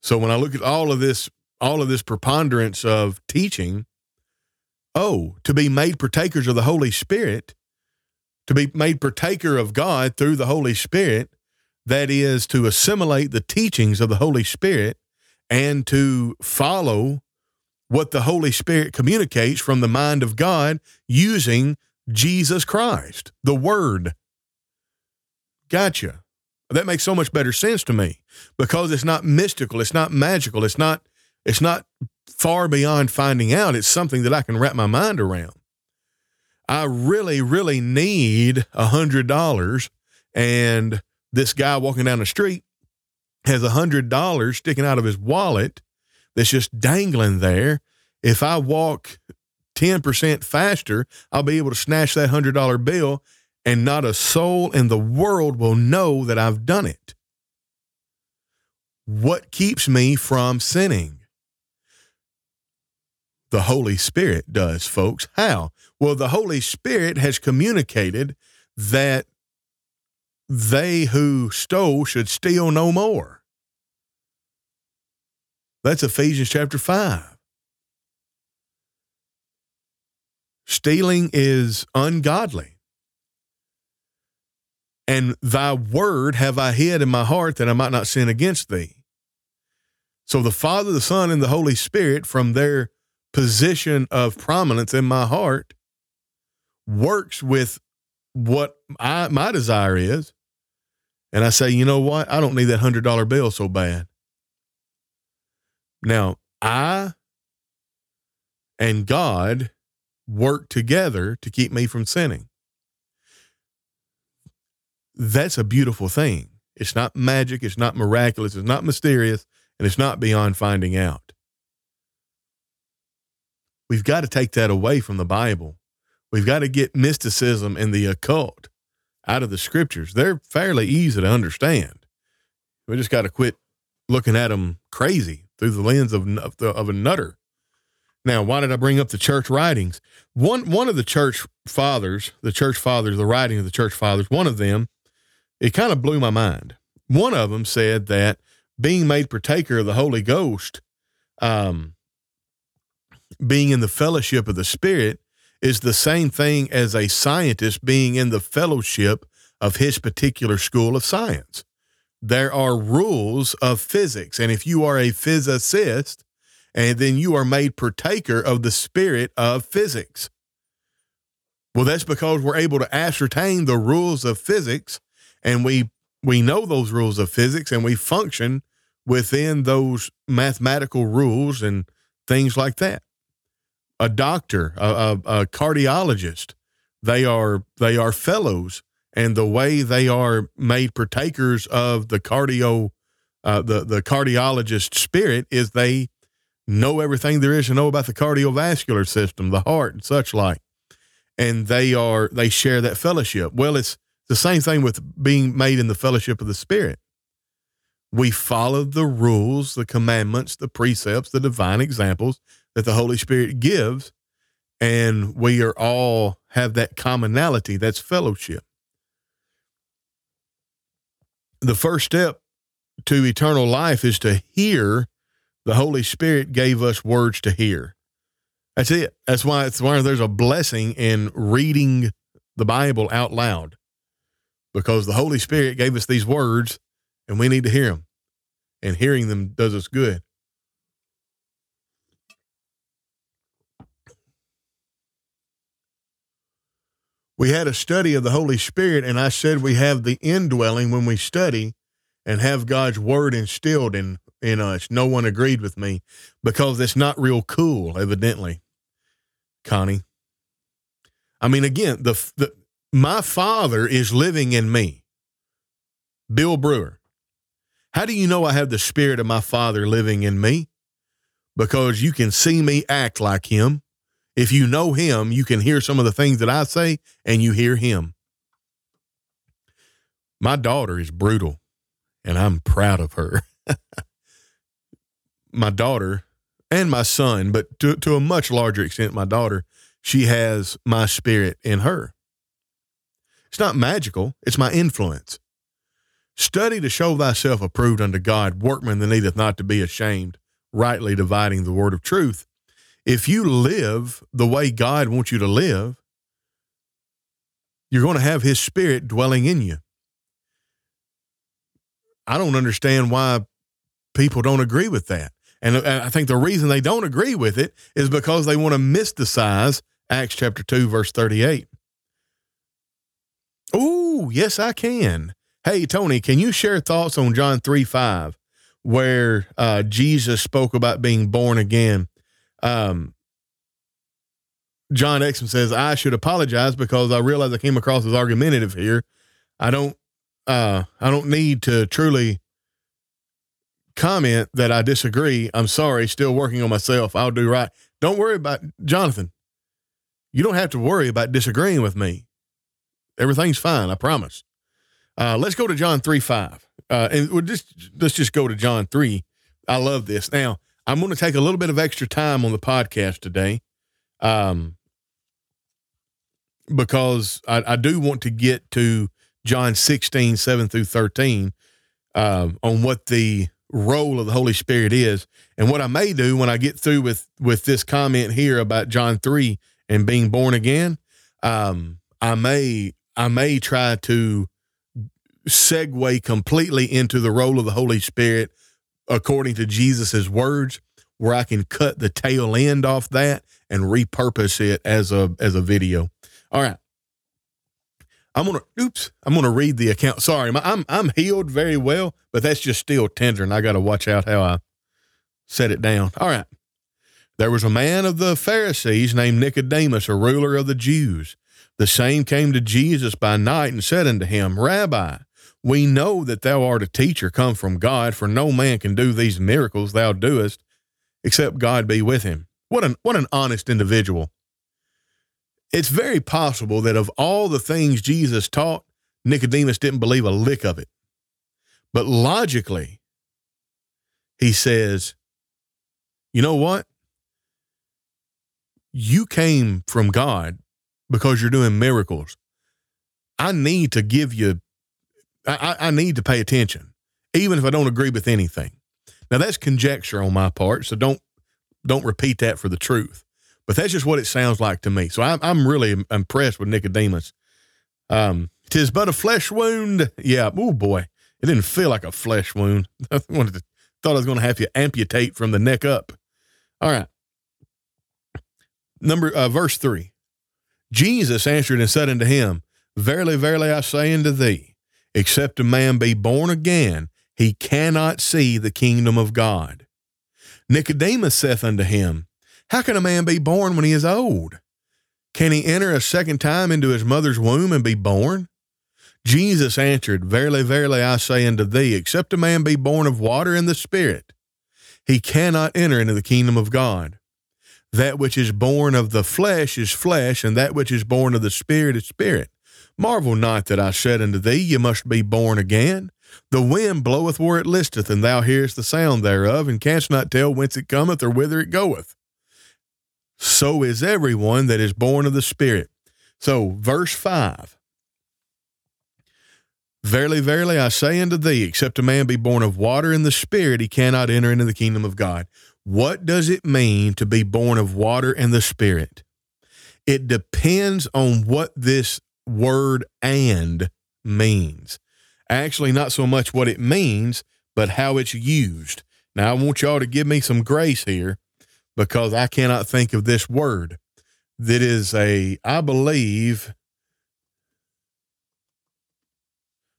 So when I look at all of this, all of this preponderance of teaching, oh, to be made partakers of the Holy Spirit, to be made partaker of God through the Holy Spirit, that is to assimilate the teachings of the Holy Spirit and to follow what the Holy Spirit communicates from the mind of God using Jesus Christ, the Word. Gotcha. That makes so much better sense to me because it's not mystical, it's not magical, it's not it's not far beyond finding out. It's something that I can wrap my mind around. I really, really need a hundred dollars and this guy walking down the street has a hundred dollars sticking out of his wallet that's just dangling there. If I walk 10% faster, I'll be able to snatch that hundred dollar bill and not a soul in the world will know that I've done it. What keeps me from sinning? The Holy Spirit does, folks. How? Well, the Holy Spirit has communicated that they who stole should steal no more. That's Ephesians chapter 5. Stealing is ungodly. And thy word have I hid in my heart that I might not sin against thee. So the Father, the Son, and the Holy Spirit, from their position of prominence in my heart, works with what I, my desire is. And I say, you know what? I don't need that $100 bill so bad. Now, I and God work together to keep me from sinning. That's a beautiful thing. It's not magic, it's not miraculous, it's not mysterious, and it's not beyond finding out. We've got to take that away from the Bible. We've got to get mysticism and the occult out of the scriptures. They're fairly easy to understand. We just got to quit looking at them crazy through the lens of, of, the, of a nutter. Now, why did I bring up the church writings? One one of the church fathers, the church fathers, the writing of the church fathers, one of them, it kind of blew my mind. One of them said that being made partaker of the Holy Ghost, um, being in the fellowship of the Spirit, is the same thing as a scientist being in the fellowship of his particular school of science. There are rules of physics, and if you are a physicist, and then you are made partaker of the spirit of physics. Well, that's because we're able to ascertain the rules of physics and we we know those rules of physics and we function within those mathematical rules and things like that. A doctor, a, a, a cardiologist, they are they are fellows, and the way they are made partakers of the cardio, uh, the the cardiologist spirit is they know everything there is to know about the cardiovascular system, the heart, and such like. And they are they share that fellowship. Well, it's the same thing with being made in the fellowship of the Spirit. We follow the rules, the commandments, the precepts, the divine examples that the Holy Spirit gives, and we are all have that commonality. That's fellowship. The first step to eternal life is to hear the Holy Spirit gave us words to hear. That's it. That's why it's why there's a blessing in reading the Bible out loud because the Holy Spirit gave us these words and we need to hear them. And hearing them does us good. We had a study of the Holy Spirit, and I said we have the indwelling when we study and have God's word instilled in in us. No one agreed with me because it's not real cool, evidently, Connie. I mean, again, the, the my father is living in me, Bill Brewer. How do you know I have the spirit of my father living in me? Because you can see me act like him. If you know him, you can hear some of the things that I say and you hear him. My daughter is brutal and I'm proud of her. my daughter and my son, but to, to a much larger extent, my daughter, she has my spirit in her. It's not magical, it's my influence. Study to show thyself approved unto God, workman that needeth not to be ashamed, rightly dividing the word of truth. If you live the way God wants you to live, you're going to have his spirit dwelling in you. I don't understand why people don't agree with that. And I think the reason they don't agree with it is because they want to mysticize Acts chapter 2, verse 38. Oh, yes, I can. Hey, Tony, can you share thoughts on John 3 5, where uh, Jesus spoke about being born again? Um, John Exum says, I should apologize because I realize I came across as argumentative here. I don't uh, I don't need to truly comment that I disagree. I'm sorry, still working on myself. I'll do right. Don't worry about Jonathan. You don't have to worry about disagreeing with me. Everything's fine, I promise. Uh, let's go to John 3 5. Uh, and we'll just, let's just go to John 3. I love this. Now, I'm going to take a little bit of extra time on the podcast today um, because I, I do want to get to John 16, 7 through 13 uh, on what the role of the Holy Spirit is. And what I may do when I get through with with this comment here about John three and being born again, um, I may I may try to segue completely into the role of the Holy Spirit according to Jesus' words, where I can cut the tail end off that and repurpose it as a as a video. All right. I'm gonna oops. I'm gonna read the account. Sorry, I'm I'm healed very well, but that's just still tender, and I got to watch out how I set it down. All right. There was a man of the Pharisees named Nicodemus, a ruler of the Jews. The same came to Jesus by night and said unto him, Rabbi, we know that thou art a teacher come from God, for no man can do these miracles thou doest, except God be with him. What an what an honest individual it's very possible that of all the things Jesus taught, Nicodemus didn't believe a lick of it. But logically, he says, you know what? You came from God because you're doing miracles. I need to give you, I, I need to pay attention, even if I don't agree with anything. Now that's conjecture on my part, so don't don't repeat that for the truth. But that's just what it sounds like to me. So I'm, I'm really impressed with Nicodemus. Um, tis but a flesh wound. Yeah. Oh boy, it didn't feel like a flesh wound. I wanted to, thought I was going to have to amputate from the neck up. All right. Number uh, verse three. Jesus answered and said unto him, Verily, verily, I say unto thee, except a man be born again, he cannot see the kingdom of God. Nicodemus saith unto him, how can a man be born when he is old? Can he enter a second time into his mother's womb and be born? Jesus answered, Verily, verily, I say unto thee, except a man be born of water and the Spirit, he cannot enter into the kingdom of God. That which is born of the flesh is flesh, and that which is born of the Spirit is spirit. Marvel not that I said unto thee, You must be born again. The wind bloweth where it listeth, and thou hearest the sound thereof, and canst not tell whence it cometh or whither it goeth so is everyone that is born of the Spirit. So, verse 5 Verily, verily, I say unto thee, except a man be born of water and the Spirit, he cannot enter into the kingdom of God. What does it mean to be born of water and the Spirit? It depends on what this word and means. Actually, not so much what it means, but how it's used. Now, I want y'all to give me some grace here because I cannot think of this word that is a, I believe,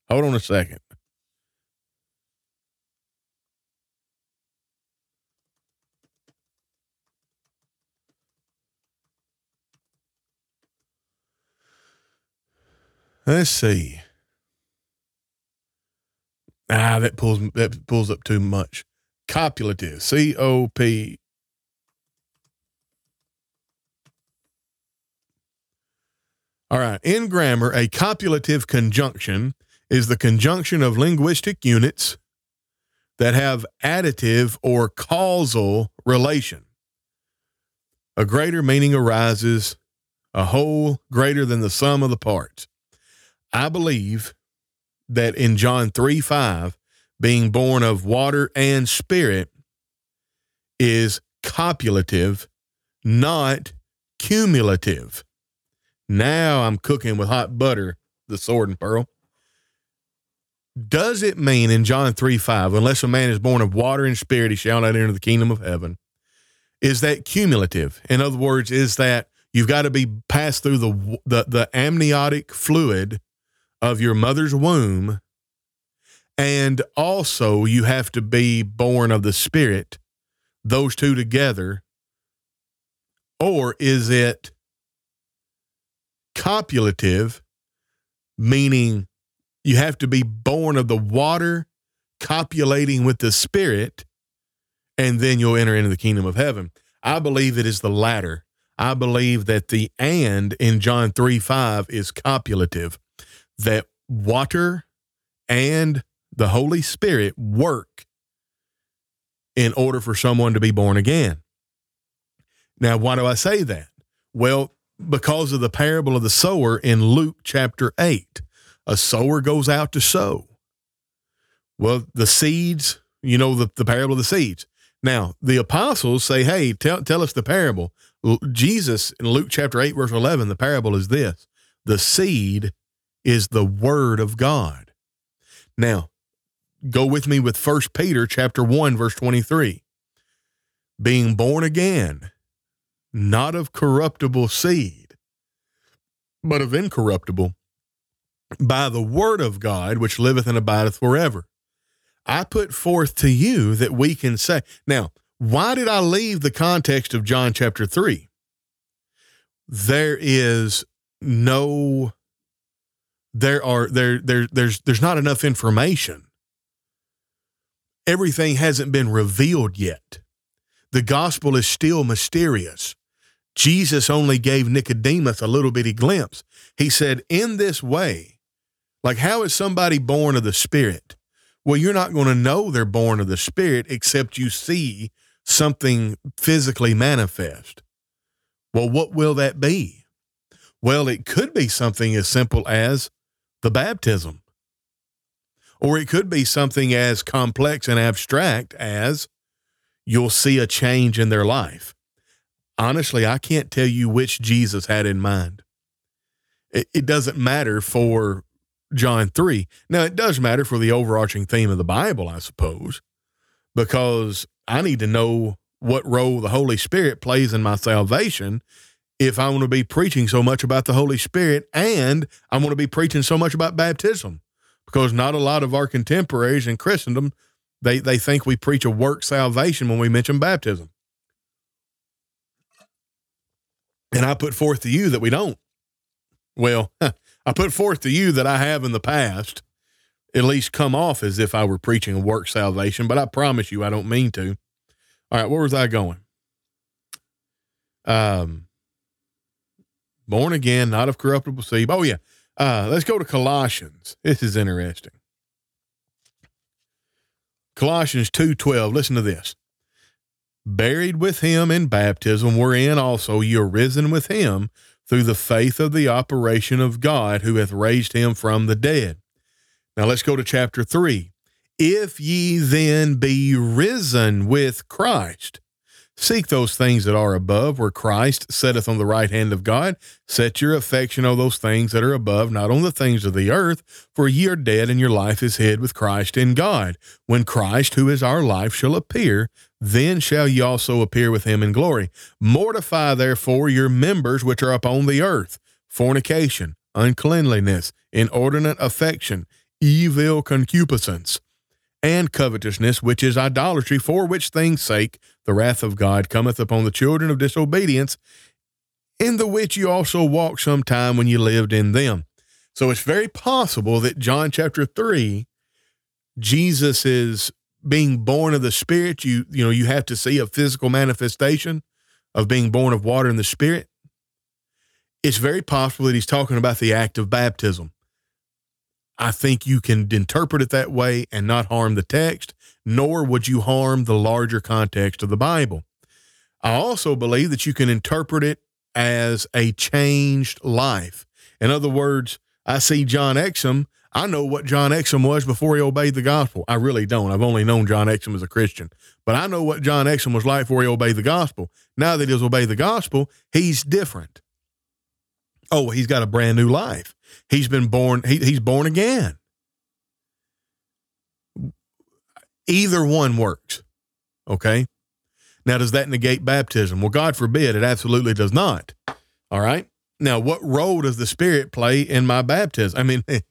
hold on a second. Let's see. Ah, that pulls that pulls up too much. Copulative. C O P All right. In grammar, a copulative conjunction is the conjunction of linguistic units that have additive or causal relation. A greater meaning arises, a whole greater than the sum of the parts. I believe that in John 3 5, being born of water and spirit is copulative, not cumulative. Now I'm cooking with hot butter, the sword and pearl. Does it mean in John 3 5, unless a man is born of water and spirit, he shall not enter the kingdom of heaven? Is that cumulative? In other words, is that you've got to be passed through the, the, the amniotic fluid of your mother's womb, and also you have to be born of the spirit, those two together? Or is it copulative, meaning you have to be born of the water, copulating with the spirit, and then you'll enter into the kingdom of heaven. I believe it is the latter. I believe that the and in John 3 5 is copulative, that water and the Holy Spirit work in order for someone to be born again. Now, why do I say that? Well, because of the parable of the sower in Luke chapter 8. A sower goes out to sow. Well, the seeds, you know, the, the parable of the seeds. Now, the apostles say, hey, tell, tell us the parable. Jesus in Luke chapter 8, verse 11, the parable is this the seed is the word of God. Now, go with me with 1 Peter chapter 1 verse 23. Being born again, not of corruptible seed, but of incorruptible, by the word of God which liveth and abideth forever. I put forth to you that we can say. Now, why did I leave the context of John chapter 3? There is no there are there there there's there's not enough information. Everything hasn't been revealed yet. The gospel is still mysterious. Jesus only gave Nicodemus a little bitty glimpse. He said, In this way, like how is somebody born of the Spirit? Well, you're not going to know they're born of the Spirit except you see something physically manifest. Well, what will that be? Well, it could be something as simple as the baptism, or it could be something as complex and abstract as you'll see a change in their life. Honestly, I can't tell you which Jesus had in mind. It, it doesn't matter for John 3. Now, it does matter for the overarching theme of the Bible, I suppose, because I need to know what role the Holy Spirit plays in my salvation if I want to be preaching so much about the Holy Spirit and I want to be preaching so much about baptism. Because not a lot of our contemporaries in Christendom, they, they think we preach a work salvation when we mention baptism. And I put forth to you that we don't. Well, I put forth to you that I have in the past at least come off as if I were preaching a work salvation, but I promise you I don't mean to. All right, where was I going? Um, born again, not of corruptible seed. Oh yeah, uh, let's go to Colossians. This is interesting. Colossians two twelve. Listen to this. Buried with him in baptism, wherein also you are risen with him through the faith of the operation of God who hath raised him from the dead. Now let's go to chapter 3. If ye then be risen with Christ, seek those things that are above, where Christ sitteth on the right hand of God. Set your affection on those things that are above, not on the things of the earth, for ye are dead, and your life is hid with Christ in God. When Christ, who is our life, shall appear, then shall ye also appear with him in glory. Mortify therefore your members which are upon the earth fornication, uncleanliness, inordinate affection, evil concupiscence, and covetousness, which is idolatry, for which things' sake the wrath of God cometh upon the children of disobedience, in the which you also walked some time when you lived in them. So it's very possible that John chapter 3, Jesus is being born of the spirit, you you know, you have to see a physical manifestation of being born of water and the spirit. It's very possible that he's talking about the act of baptism. I think you can interpret it that way and not harm the text, nor would you harm the larger context of the Bible. I also believe that you can interpret it as a changed life. In other words, I see John Exum I know what John Exum was before he obeyed the gospel. I really don't. I've only known John Exum as a Christian, but I know what John Exum was like before he obeyed the gospel. Now that he's obeyed the gospel, he's different. Oh, he's got a brand new life. He's been born, he, he's born again. Either one works. Okay. Now, does that negate baptism? Well, God forbid, it absolutely does not. All right. Now, what role does the Spirit play in my baptism? I mean,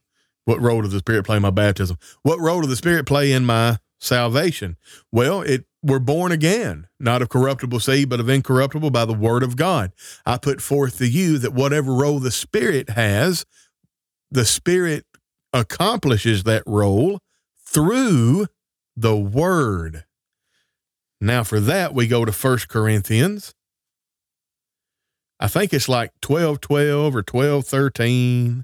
What role does the Spirit play in my baptism? What role does the Spirit play in my salvation? Well, it we're born again, not of corruptible seed, but of incorruptible by the word of God. I put forth to you that whatever role the Spirit has, the Spirit accomplishes that role through the word. Now, for that, we go to First Corinthians. I think it's like 12 12 or 12 13.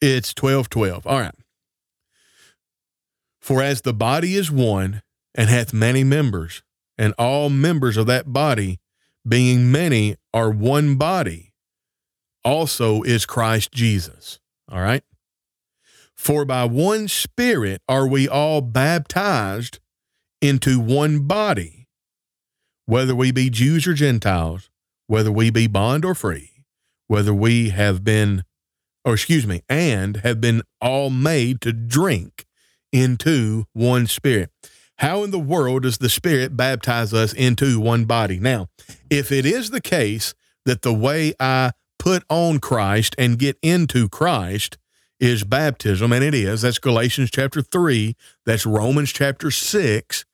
It's 12 12. All right. For as the body is one and hath many members, and all members of that body, being many, are one body, also is Christ Jesus. All right. For by one Spirit are we all baptized into one body, whether we be Jews or Gentiles, whether we be bond or free, whether we have been or excuse me, and have been all made to drink into one spirit. How in the world does the Spirit baptize us into one body? Now, if it is the case that the way I put on Christ and get into Christ is baptism, and it is, that's Galatians chapter 3, that's Romans chapter 6,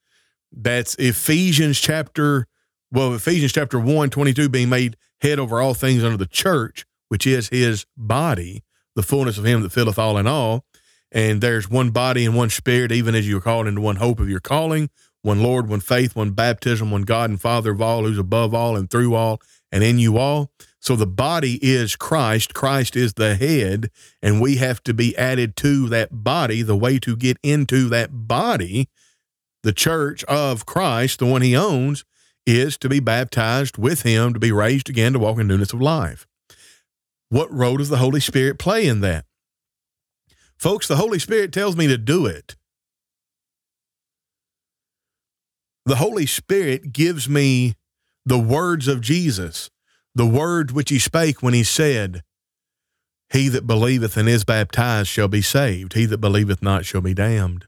that's Ephesians chapter, well, Ephesians chapter 1, 22, being made head over all things under the church, which is his body, the fullness of him that filleth all in all. And there's one body and one spirit, even as you are called into one hope of your calling, one Lord, one faith, one baptism, one God and Father of all, who's above all and through all and in you all. So the body is Christ. Christ is the head, and we have to be added to that body. The way to get into that body, the church of Christ, the one he owns, is to be baptized with him, to be raised again, to walk in newness of life. What role does the Holy Spirit play in that? Folks, the Holy Spirit tells me to do it. The Holy Spirit gives me the words of Jesus, the words which he spake when he said, He that believeth and is baptized shall be saved, he that believeth not shall be damned.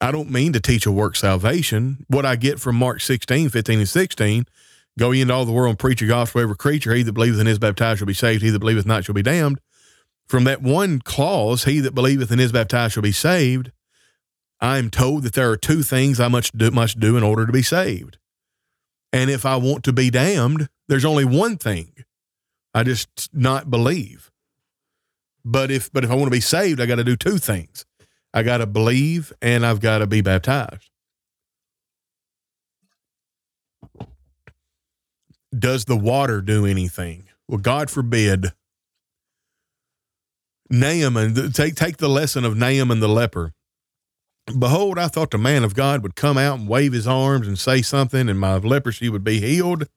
I don't mean to teach a work salvation. What I get from Mark 16, 15, and 16 go ye into all the world and preach the gospel to every creature. He that believeth and is baptized shall be saved. He that believeth not shall be damned. From that one clause, he that believeth and is baptized shall be saved, I am told that there are two things I must do, must do in order to be saved. And if I want to be damned, there's only one thing. I just not believe. But if but if I want to be saved, I got to do two things. I got to believe and I've got to be baptized. Does the water do anything? Well, God forbid. Naaman, take take the lesson of Naaman the leper. Behold, I thought the man of God would come out and wave his arms and say something, and my leprosy would be healed.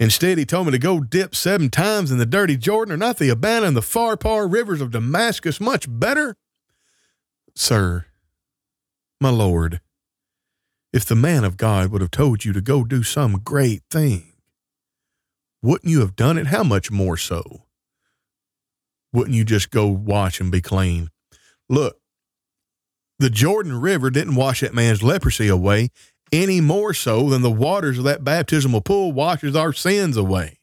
Instead, he told me to go dip seven times in the dirty Jordan, or not the Abana and the Pharpar rivers of Damascus much better? Sir, my Lord, if the man of God would have told you to go do some great thing, wouldn't you have done it? How much more so? Wouldn't you just go wash and be clean? Look, the Jordan River didn't wash that man's leprosy away any more so than the waters of that baptismal pool washes our sins away.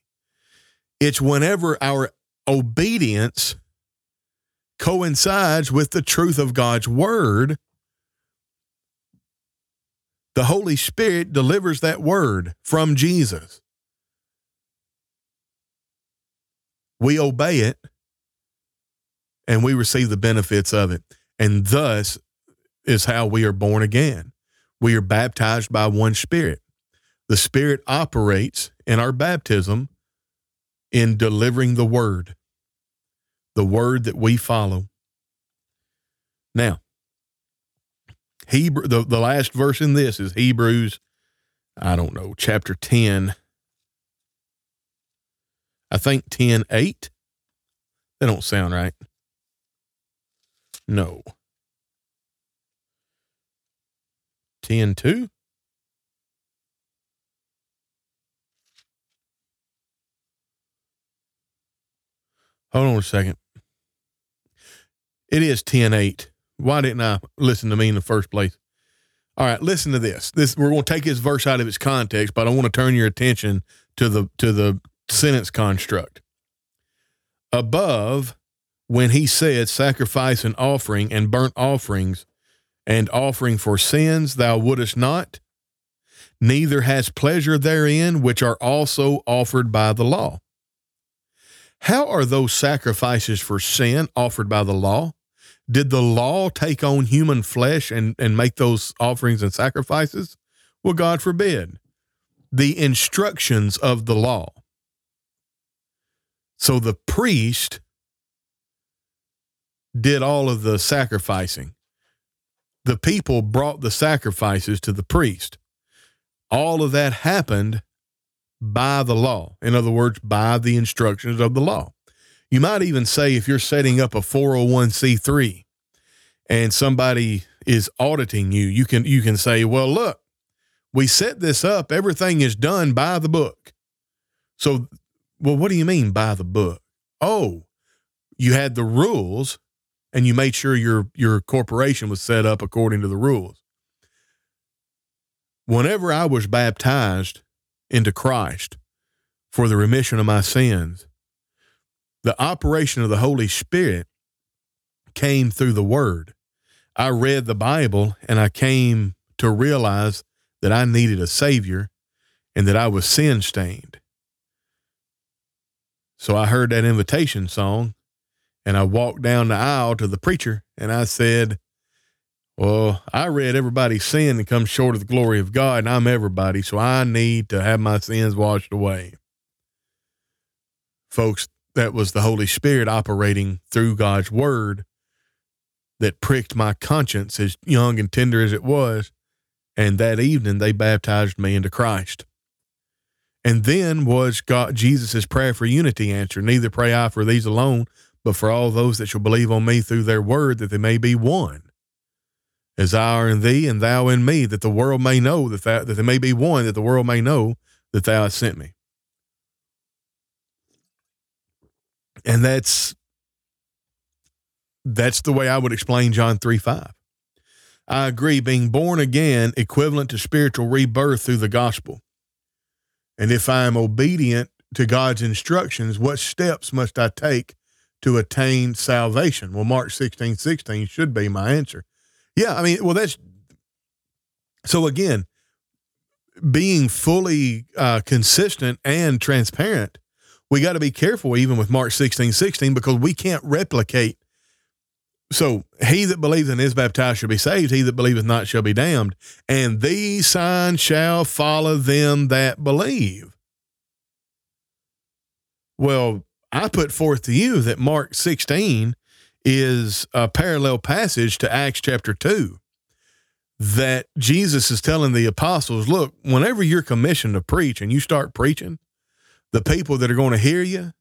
It's whenever our obedience coincides with the truth of God's word, the Holy Spirit delivers that word from Jesus. We obey it and we receive the benefits of it. And thus, is how we are born again. We are baptized by one Spirit. The Spirit operates in our baptism in delivering the Word, the Word that we follow. Now, Hebrew, the, the last verse in this is Hebrews, I don't know, chapter 10. I think 10 8. They don't sound right. No. 10 2? Hold on a second. It is 10 8. Why didn't I listen to me in the first place? All right, listen to this. This we're going to take this verse out of its context, but I want to turn your attention to the to the sentence construct. Above, when he said sacrifice and offering and burnt offerings and offering for sins thou wouldest not, neither has pleasure therein, which are also offered by the law. How are those sacrifices for sin offered by the law? Did the law take on human flesh and, and make those offerings and sacrifices? Well, God forbid. The instructions of the law. So the priest did all of the sacrificing the people brought the sacrifices to the priest. All of that happened by the law. In other words, by the instructions of the law. You might even say if you're setting up a 401c3 and somebody is auditing you, you can you can say, "Well, look, we set this up. Everything is done by the book." So, well, what do you mean by the book? Oh, you had the rules and you made sure your your corporation was set up according to the rules. Whenever I was baptized into Christ for the remission of my sins, the operation of the Holy Spirit came through the Word. I read the Bible and I came to realize that I needed a Savior and that I was sin stained. So I heard that invitation song and I walked down the aisle to the preacher and I said, Well, I read everybody's sin and comes short of the glory of God, and I'm everybody, so I need to have my sins washed away. Folks, that was the Holy Spirit operating through God's word that pricked my conscience, as young and tender as it was. And that evening, they baptized me into Christ. And then was God Jesus' prayer for unity answered. Neither pray I for these alone, but for all those that shall believe on me through their word, that they may be one. As I are in thee, and thou in me, that the world may know that thou, that they may be one, that the world may know that thou hast sent me. And that's that's the way I would explain John 3 5. I agree, being born again, equivalent to spiritual rebirth through the gospel. And if I am obedient to God's instructions, what steps must I take to attain salvation? Well, Mark 16 16 should be my answer. Yeah, I mean, well, that's so again, being fully uh, consistent and transparent we got to be careful even with Mark 16, 16, because we can't replicate. So he that believeth and is baptized shall be saved, he that believeth not shall be damned. And these signs shall follow them that believe. Well, I put forth to you that Mark 16 is a parallel passage to Acts chapter 2 that Jesus is telling the apostles, look, whenever you're commissioned to preach and you start preaching, the people that are going to hear you,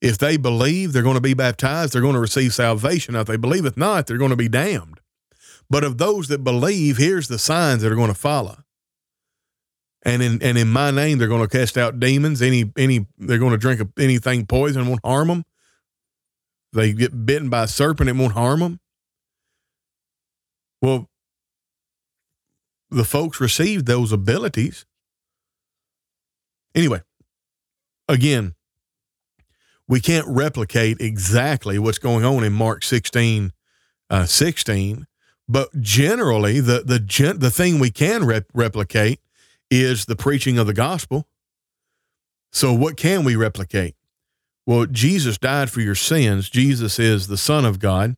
if they believe, they're going to be baptized, they're going to receive salvation. If they believe it not, they're going to be damned. But of those that believe, here's the signs that are going to follow. And in and in my name, they're going to cast out demons. Any any they're going to drink anything poison won't harm them. They get bitten by a serpent, it won't harm them. Well, the folks received those abilities. Anyway, again, we can't replicate exactly what's going on in Mark 16, uh, 16, but generally the the gen- the thing we can rep- replicate is the preaching of the gospel. So what can we replicate? Well, Jesus died for your sins. Jesus is the Son of God.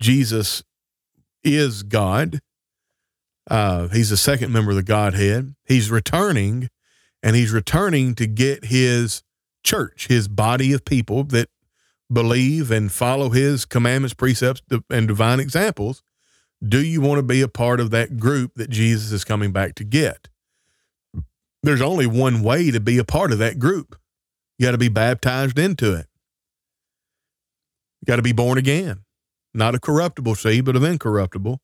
Jesus is God. Uh, he's the second member of the Godhead. He's returning, and he's returning to get his church, his body of people that believe and follow his commandments, precepts, and divine examples, do you want to be a part of that group that Jesus is coming back to get? There's only one way to be a part of that group. You got to be baptized into it. You got to be born again, not a corruptible seed, but of incorruptible,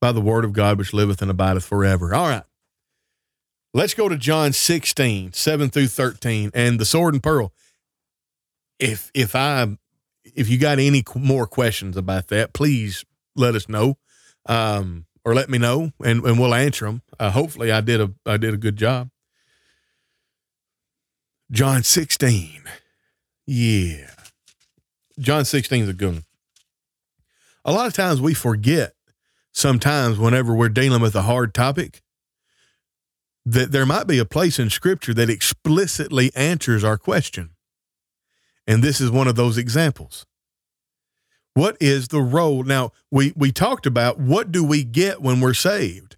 by the word of God which liveth and abideth forever. All right. Let's go to John 16, 7 through 13, and the sword and pearl. If if I if you got any more questions about that, please let us know, um, or let me know, and, and we'll answer them. Uh, hopefully, I did a I did a good job. John 16, yeah, John 16 is a good one. A lot of times we forget. Sometimes, whenever we're dealing with a hard topic, that there might be a place in Scripture that explicitly answers our question. And this is one of those examples. What is the role? Now, we, we talked about what do we get when we're saved?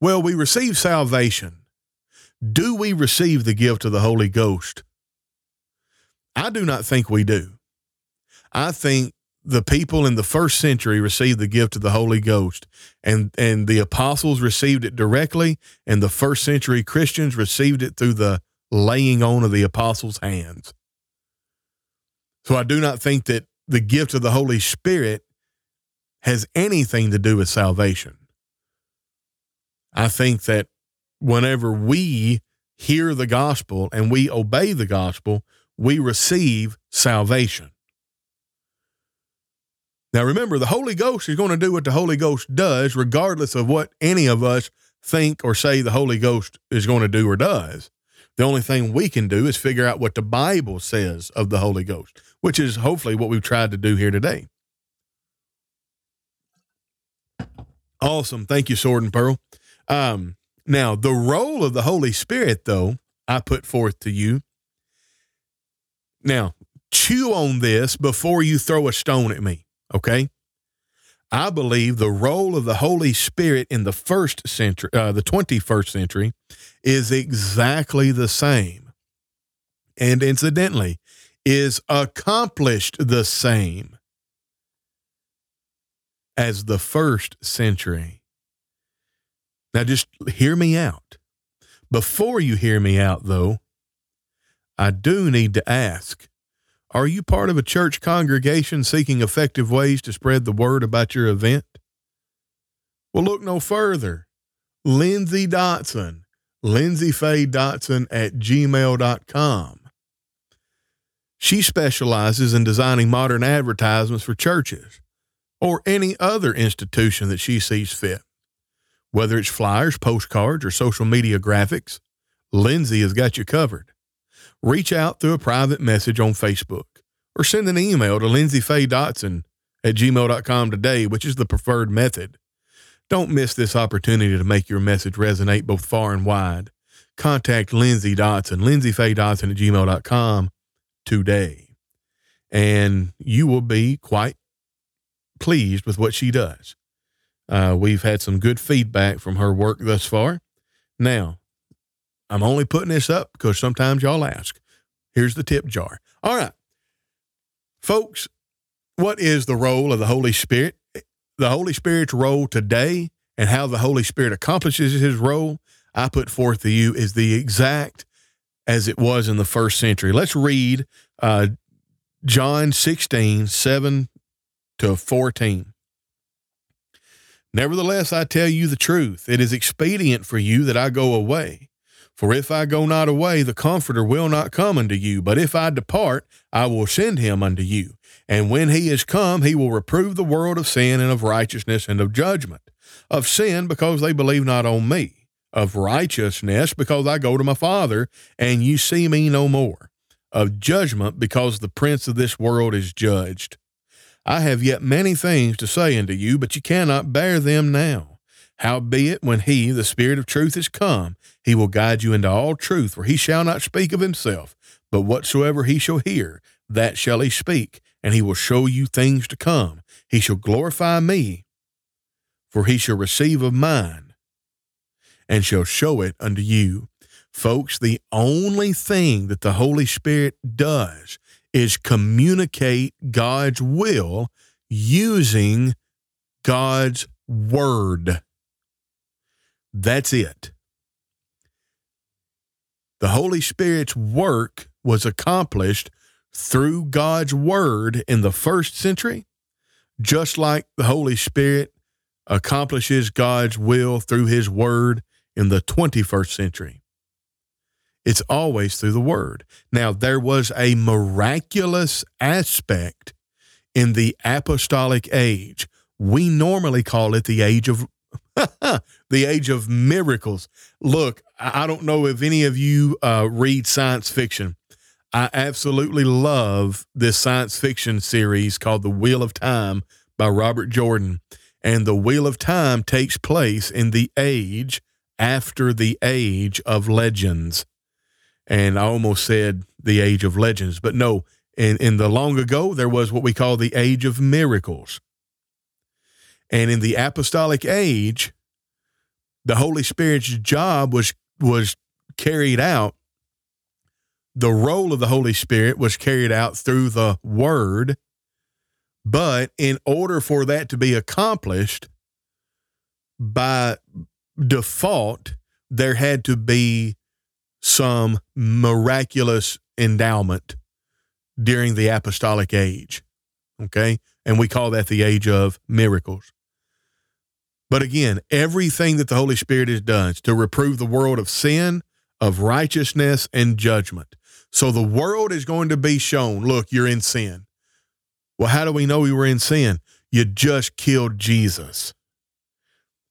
Well, we receive salvation. Do we receive the gift of the Holy Ghost? I do not think we do. I think the people in the first century received the gift of the Holy Ghost, and and the apostles received it directly, and the first century Christians received it through the laying on of the apostles' hands. So I do not think that the gift of the Holy Spirit has anything to do with salvation. I think that whenever we hear the gospel and we obey the gospel, we receive salvation. Now, remember, the Holy Ghost is going to do what the Holy Ghost does, regardless of what any of us think or say the Holy Ghost is going to do or does. The only thing we can do is figure out what the Bible says of the Holy Ghost, which is hopefully what we've tried to do here today. Awesome. Thank you, Sword and Pearl. Um, now, the role of the Holy Spirit, though, I put forth to you. Now, chew on this before you throw a stone at me, okay? I believe the role of the Holy Spirit in the first century, uh, the 21st century, is exactly the same. And incidentally, is accomplished the same as the first century. Now, just hear me out. Before you hear me out, though, I do need to ask Are you part of a church congregation seeking effective ways to spread the word about your event? Well, look no further. Lindsay Dotson, Lindsay Faye Dotson at gmail.com. She specializes in designing modern advertisements for churches or any other institution that she sees fit. Whether it's flyers, postcards, or social media graphics, Lindsay has got you covered. Reach out through a private message on Facebook or send an email to Lindsay Faye Dotson at gmail.com today, which is the preferred method. Don't miss this opportunity to make your message resonate both far and wide. Contact Lindsay Dotson, Lindsay Faye Dotson at gmail.com today. And you will be quite pleased with what she does. Uh, we've had some good feedback from her work thus far. Now, I'm only putting this up because sometimes y'all ask. Here's the tip jar. All right. Folks, what is the role of the Holy Spirit? The Holy Spirit's role today and how the Holy Spirit accomplishes his role, I put forth to you is the exact as it was in the first century. Let's read uh, John 16, 7 to 14. Nevertheless, I tell you the truth. It is expedient for you that I go away. For if I go not away, the Comforter will not come unto you. But if I depart, I will send him unto you. And when he is come, he will reprove the world of sin and of righteousness and of judgment. Of sin, because they believe not on me. Of righteousness, because I go to my Father, and you see me no more. Of judgment, because the prince of this world is judged. I have yet many things to say unto you, but you cannot bear them now. Howbeit, when he, the Spirit of truth, is come, he will guide you into all truth, for he shall not speak of himself, but whatsoever he shall hear, that shall he speak, and he will show you things to come. He shall glorify me, for he shall receive of mine, and shall show it unto you. Folks, the only thing that the Holy Spirit does is communicate God's will using God's word. That's it. The Holy Spirit's work was accomplished through God's word in the first century, just like the Holy Spirit accomplishes God's will through his word in the 21st century. It's always through the word. Now, there was a miraculous aspect in the apostolic age. We normally call it the age of the age of miracles. Look, I don't know if any of you uh, read science fiction. I absolutely love this science fiction series called The Wheel of Time by Robert Jordan. And The Wheel of Time takes place in the age after the age of legends and I almost said the age of legends, but no, in, in the long ago, there was what we call the age of miracles. And in the apostolic age, the Holy Spirit's job was was carried out. The role of the Holy Spirit was carried out through the Word. But in order for that to be accomplished, by default, there had to be some miraculous endowment during the apostolic age. Okay. And we call that the age of miracles. But again, everything that the Holy Spirit has done is to reprove the world of sin, of righteousness, and judgment. So the world is going to be shown look, you're in sin. Well, how do we know we were in sin? you just killed Jesus.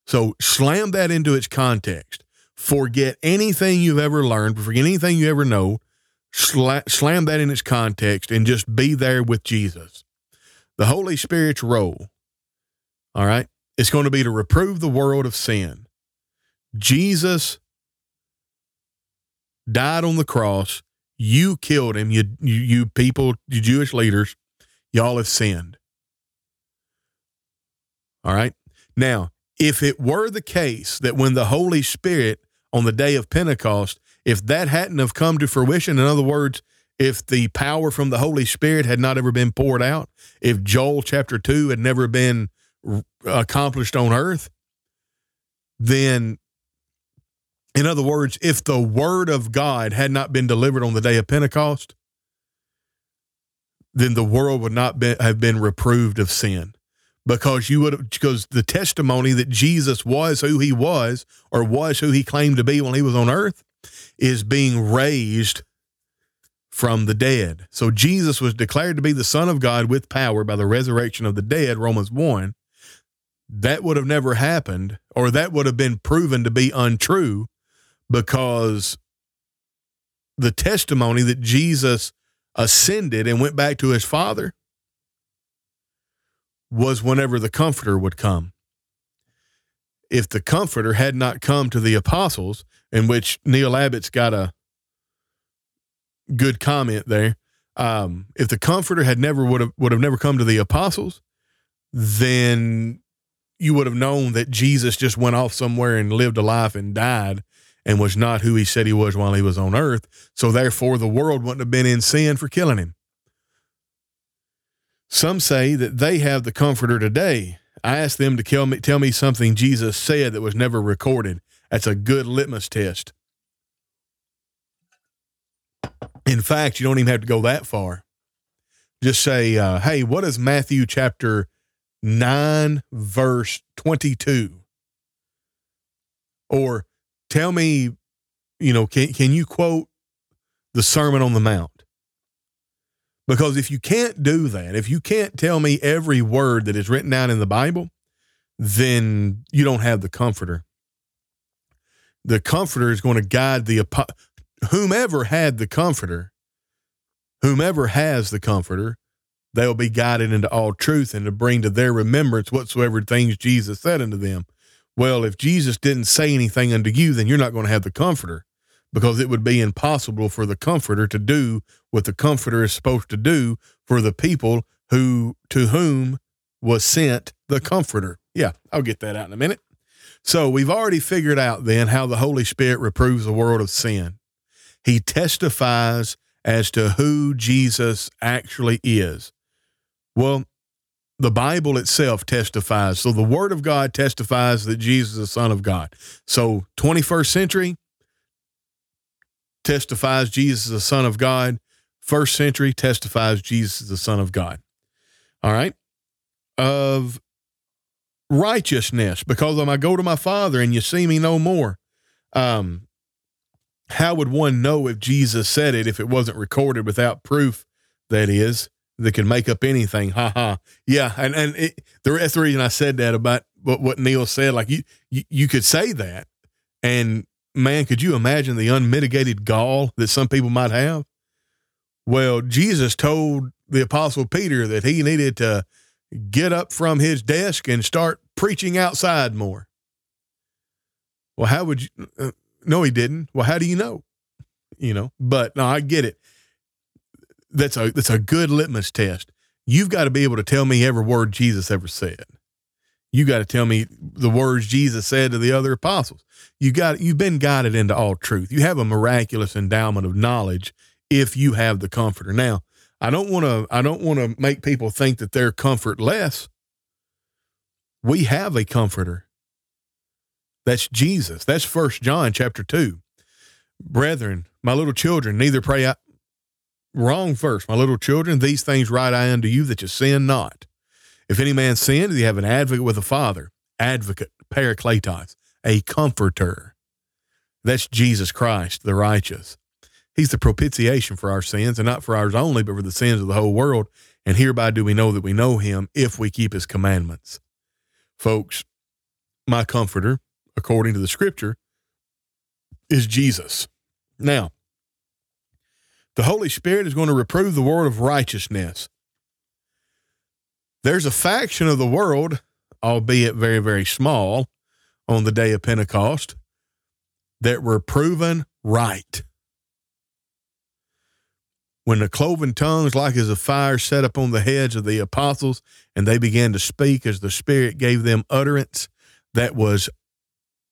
So slam that into its context. Forget anything you've ever learned, forget anything you ever know. Sla- slam that in its context and just be there with Jesus. The Holy Spirit's role, all right, it's going to be to reprove the world of sin. Jesus died on the cross. You killed him. You, you, you people, you Jewish leaders, y'all have sinned. All right. Now, if it were the case that when the Holy Spirit on the day of Pentecost, if that hadn't have come to fruition, in other words, if the power from the Holy Spirit had not ever been poured out, if Joel chapter 2 had never been accomplished on earth, then, in other words, if the word of God had not been delivered on the day of Pentecost, then the world would not be, have been reproved of sin because you would because the testimony that Jesus was who he was or was who he claimed to be when he was on earth is being raised from the dead. So Jesus was declared to be the Son of God with power by the resurrection of the dead, Romans 1. That would have never happened, or that would have been proven to be untrue because the testimony that Jesus ascended and went back to his Father was whenever the Comforter would come. If the Comforter had not come to the apostles, in which Neil Abbott's got a good comment there, um, if the Comforter had never would have would have never come to the apostles, then you would have known that Jesus just went off somewhere and lived a life and died and was not who he said he was while he was on earth. So therefore, the world wouldn't have been in sin for killing him. Some say that they have the comforter today. I asked them to tell me, tell me something Jesus said that was never recorded. That's a good litmus test. In fact, you don't even have to go that far. Just say, uh, hey, what is Matthew chapter 9, verse 22? Or tell me, you know, can, can you quote the Sermon on the Mount? Because if you can't do that, if you can't tell me every word that is written down in the Bible, then you don't have the comforter. The comforter is going to guide the whomever had the comforter, whomever has the comforter, they'll be guided into all truth and to bring to their remembrance whatsoever things Jesus said unto them. Well, if Jesus didn't say anything unto you, then you're not going to have the comforter because it would be impossible for the comforter to do what the comforter is supposed to do for the people who to whom was sent the comforter. Yeah, I'll get that out in a minute. So we've already figured out then how the Holy Spirit reproves the world of sin. He testifies as to who Jesus actually is. Well, the Bible itself testifies. So the Word of God testifies that Jesus is the Son of God. So 21st century, testifies Jesus is the Son of God. First century testifies Jesus is the Son of God. All right. Of righteousness, because I go to my Father and you see me no more. Um, how would one know if Jesus said it if it wasn't recorded without proof? That is, that can make up anything. Ha ha. Yeah, and and it, the, that's the reason I said that about what what Neil said. Like you, you you could say that, and man, could you imagine the unmitigated gall that some people might have? Well, Jesus told the Apostle Peter that he needed to get up from his desk and start preaching outside more. Well, how would you? Uh, no, he didn't. Well, how do you know? You know, but no, I get it. That's a that's a good litmus test. You've got to be able to tell me every word Jesus ever said you got to tell me the words Jesus said to the other apostles. You got you've been guided into all truth. You have a miraculous endowment of knowledge if you have the comforter. Now, I don't want to I don't want to make people think that they're comfortless. We have a comforter. That's Jesus. That's First John chapter 2. Brethren, my little children, neither pray I wrong first. My little children, these things write I unto you that you sin not. If any man sins, you have an advocate with the Father, advocate, parakletos, a comforter. That's Jesus Christ, the righteous. He's the propitiation for our sins, and not for ours only, but for the sins of the whole world. And hereby do we know that we know him if we keep his commandments. Folks, my comforter, according to the scripture, is Jesus. Now, the Holy Spirit is going to reprove the word of righteousness. There's a faction of the world, albeit very, very small, on the day of Pentecost that were proven right. When the cloven tongues, like as a fire, set upon the heads of the apostles, and they began to speak as the Spirit gave them utterance, that was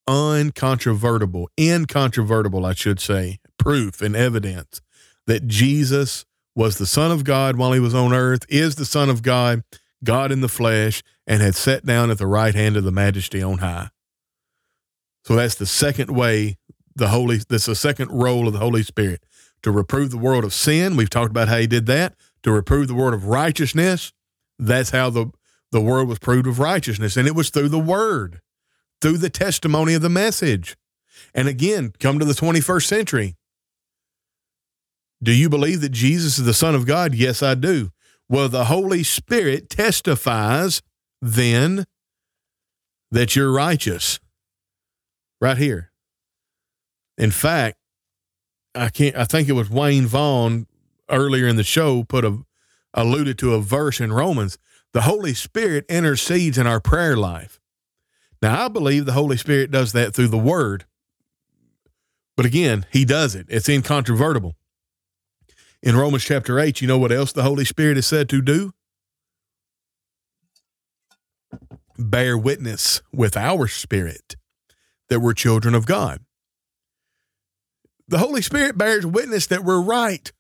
uncontrovertible, incontrovertible, I should say, proof and evidence that Jesus was the Son of God while he was on earth, is the Son of God, God in the flesh, and had sat down at the right hand of the majesty on high. So that's the second way the Holy, that's the second role of the Holy Spirit to reprove the world of sin. We've talked about how he did that. To reprove the world of righteousness. That's how the, the world was proved of righteousness. And it was through the word, through the testimony of the message. And again, come to the 21st century. Do you believe that Jesus is the Son of God? Yes, I do. Well, the Holy Spirit testifies then that you're righteous. Right here. In fact, I can't I think it was Wayne Vaughn earlier in the show put a alluded to a verse in Romans. The Holy Spirit intercedes in our prayer life. Now I believe the Holy Spirit does that through the word. But again, he does it. It's incontrovertible in Romans chapter 8, you know what else the Holy Spirit is said to do? Bear witness with our spirit that we're children of God. The Holy Spirit bears witness that we're right.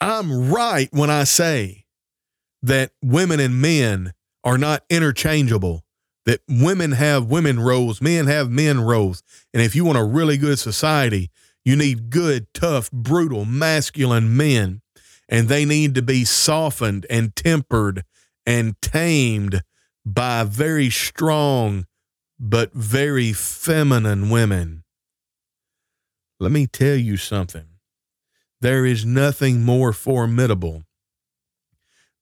I'm right when I say that women and men are not interchangeable, that women have women roles, men have men roles. And if you want a really good society, you need good, tough, brutal, masculine men, and they need to be softened and tempered and tamed by very strong but very feminine women. Let me tell you something. There is nothing more formidable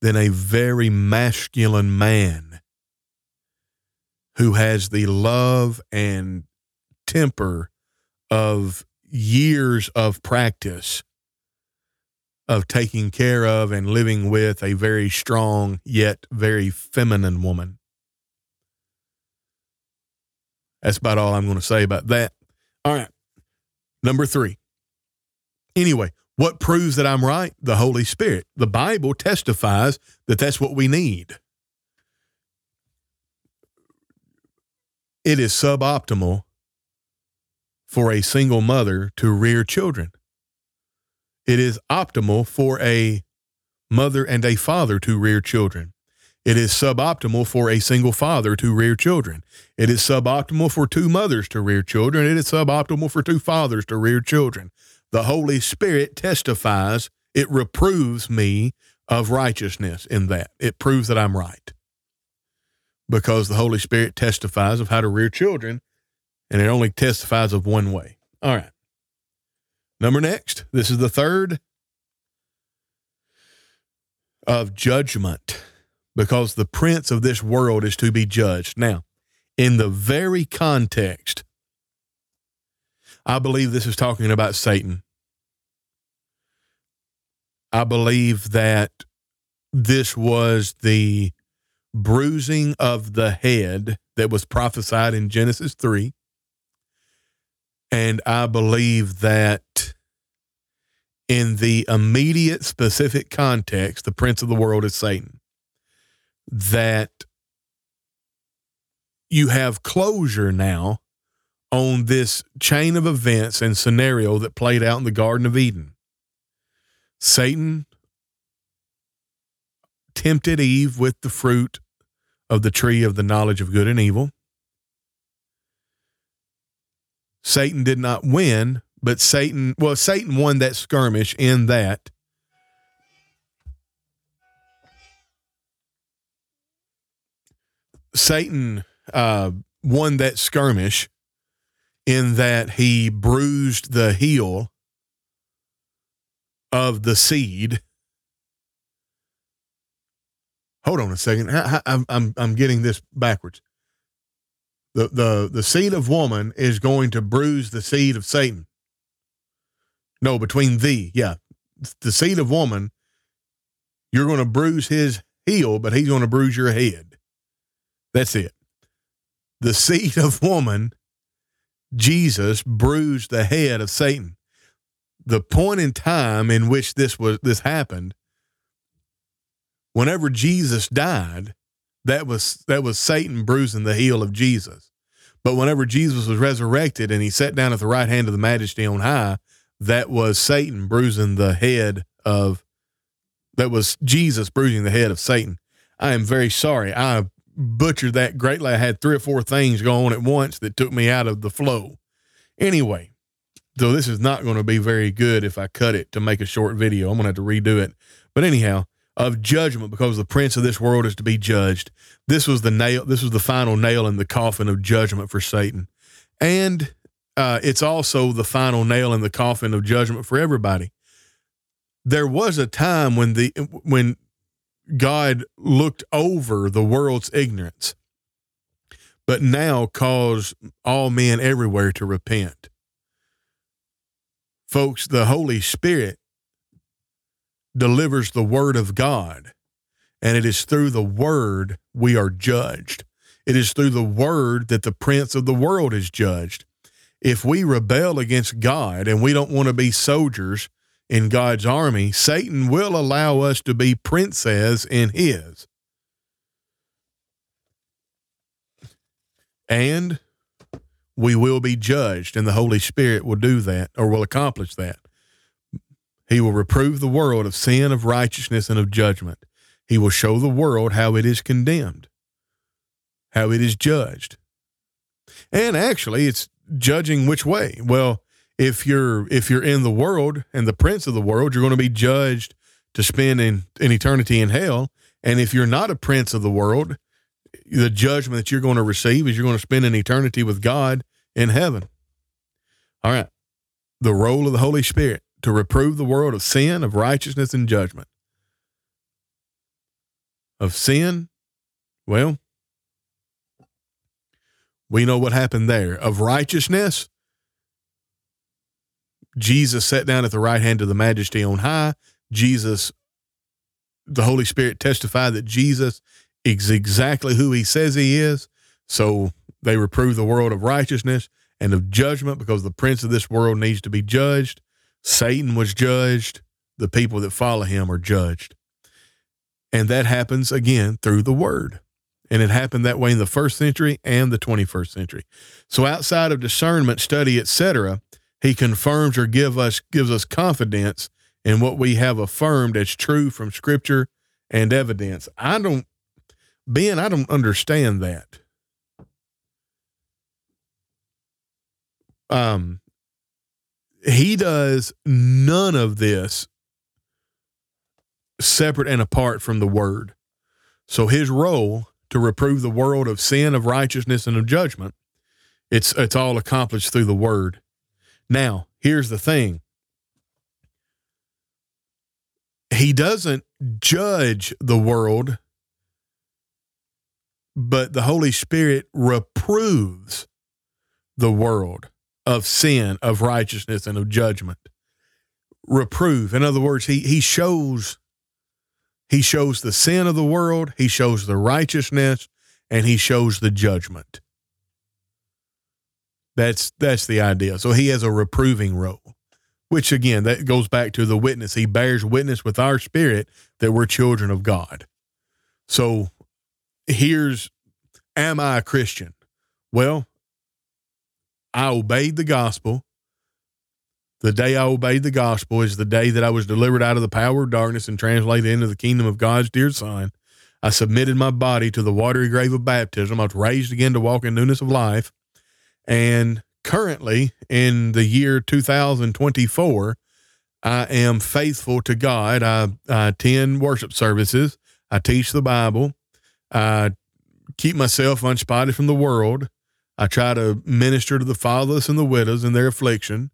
than a very masculine man who has the love and temper of years of practice of taking care of and living with a very strong yet very feminine woman. That's about all I'm going to say about that. All right. Number three. Anyway, what proves that I'm right? The Holy Spirit. The Bible testifies that that's what we need. It is suboptimal for a single mother to rear children. It is optimal for a mother and a father to rear children. It is suboptimal for a single father to rear children. It is suboptimal for two mothers to rear children. It is suboptimal for two fathers to rear children. The Holy Spirit testifies, it reproves me of righteousness in that. It proves that I'm right. Because the Holy Spirit testifies of how to rear children and it only testifies of one way. All right. Number next, this is the third of judgment because the prince of this world is to be judged. Now, in the very context, I believe this is talking about Satan. I believe that this was the bruising of the head that was prophesied in Genesis 3 and I believe that in the immediate specific context, the prince of the world is Satan. That you have closure now on this chain of events and scenario that played out in the Garden of Eden. Satan tempted Eve with the fruit of the tree of the knowledge of good and evil. Satan did not win, but Satan, well, Satan won that skirmish in that. Satan uh, won that skirmish in that he bruised the heel of the seed hold on a second. I, I'm I'm getting this backwards. The the the seed of woman is going to bruise the seed of Satan. No, between thee, yeah, the seed of woman. You're going to bruise his heel, but he's going to bruise your head. That's it. The seed of woman, Jesus bruised the head of Satan. The point in time in which this was this happened whenever Jesus died, that was that was Satan bruising the heel of Jesus. But whenever Jesus was resurrected and he sat down at the right hand of the majesty on high, that was Satan bruising the head of that was Jesus bruising the head of Satan. I am very sorry. I butchered that greatly. I had three or four things going on at once that took me out of the flow. Anyway, so this is not going to be very good if I cut it to make a short video. I'm going to have to redo it. But anyhow, of judgment because the prince of this world is to be judged. This was the nail, this was the final nail in the coffin of judgment for Satan. And uh, it's also the final nail in the coffin of judgment for everybody. There was a time when the when God looked over the world's ignorance, but now calls all men everywhere to repent. Folks, the Holy Spirit delivers the word of God. And it is through the word we are judged. It is through the word that the prince of the world is judged. If we rebel against God and we don't want to be soldiers in God's army, Satan will allow us to be princes in his. And we will be judged, and the Holy Spirit will do that or will accomplish that. He will reprove the world of sin, of righteousness, and of judgment. He will show the world how it is condemned, how it is judged. And actually, it's judging which way. Well, if you're if you're in the world and the prince of the world, you're going to be judged to spend in, in eternity in hell. And if you're not a prince of the world, the judgment that you're going to receive is you're going to spend an eternity with God in heaven. All right. The role of the Holy Spirit to reprove the world of sin, of righteousness, and judgment. Of sin, well, we know what happened there. Of righteousness, Jesus sat down at the right hand of the majesty on high. Jesus, the Holy Spirit testified that Jesus is exactly who he says he is. So they reprove the world of righteousness and of judgment because the prince of this world needs to be judged. Satan was judged, the people that follow him are judged. And that happens again through the word. And it happened that way in the first century and the 21st century. So outside of discernment, study, etc., he confirms or give us gives us confidence in what we have affirmed as true from scripture and evidence. I don't Ben, I don't understand that. Um he does none of this separate and apart from the word. So his role to reprove the world of sin, of righteousness, and of judgment, it's it's all accomplished through the word. Now, here's the thing. He doesn't judge the world, but the Holy Spirit reproves the world of sin, of righteousness, and of judgment. Reprove. In other words, he he shows he shows the sin of the world, he shows the righteousness, and he shows the judgment. That's that's the idea. So he has a reproving role, which again that goes back to the witness. He bears witness with our spirit that we're children of God. So here's am I a Christian? Well, I obeyed the gospel. The day I obeyed the gospel is the day that I was delivered out of the power of darkness and translated into the kingdom of God's dear Son. I submitted my body to the watery grave of baptism. I was raised again to walk in newness of life. And currently, in the year 2024, I am faithful to God. I, I attend worship services. I teach the Bible. I keep myself unspotted from the world. I try to minister to the fatherless and the widows in their affliction.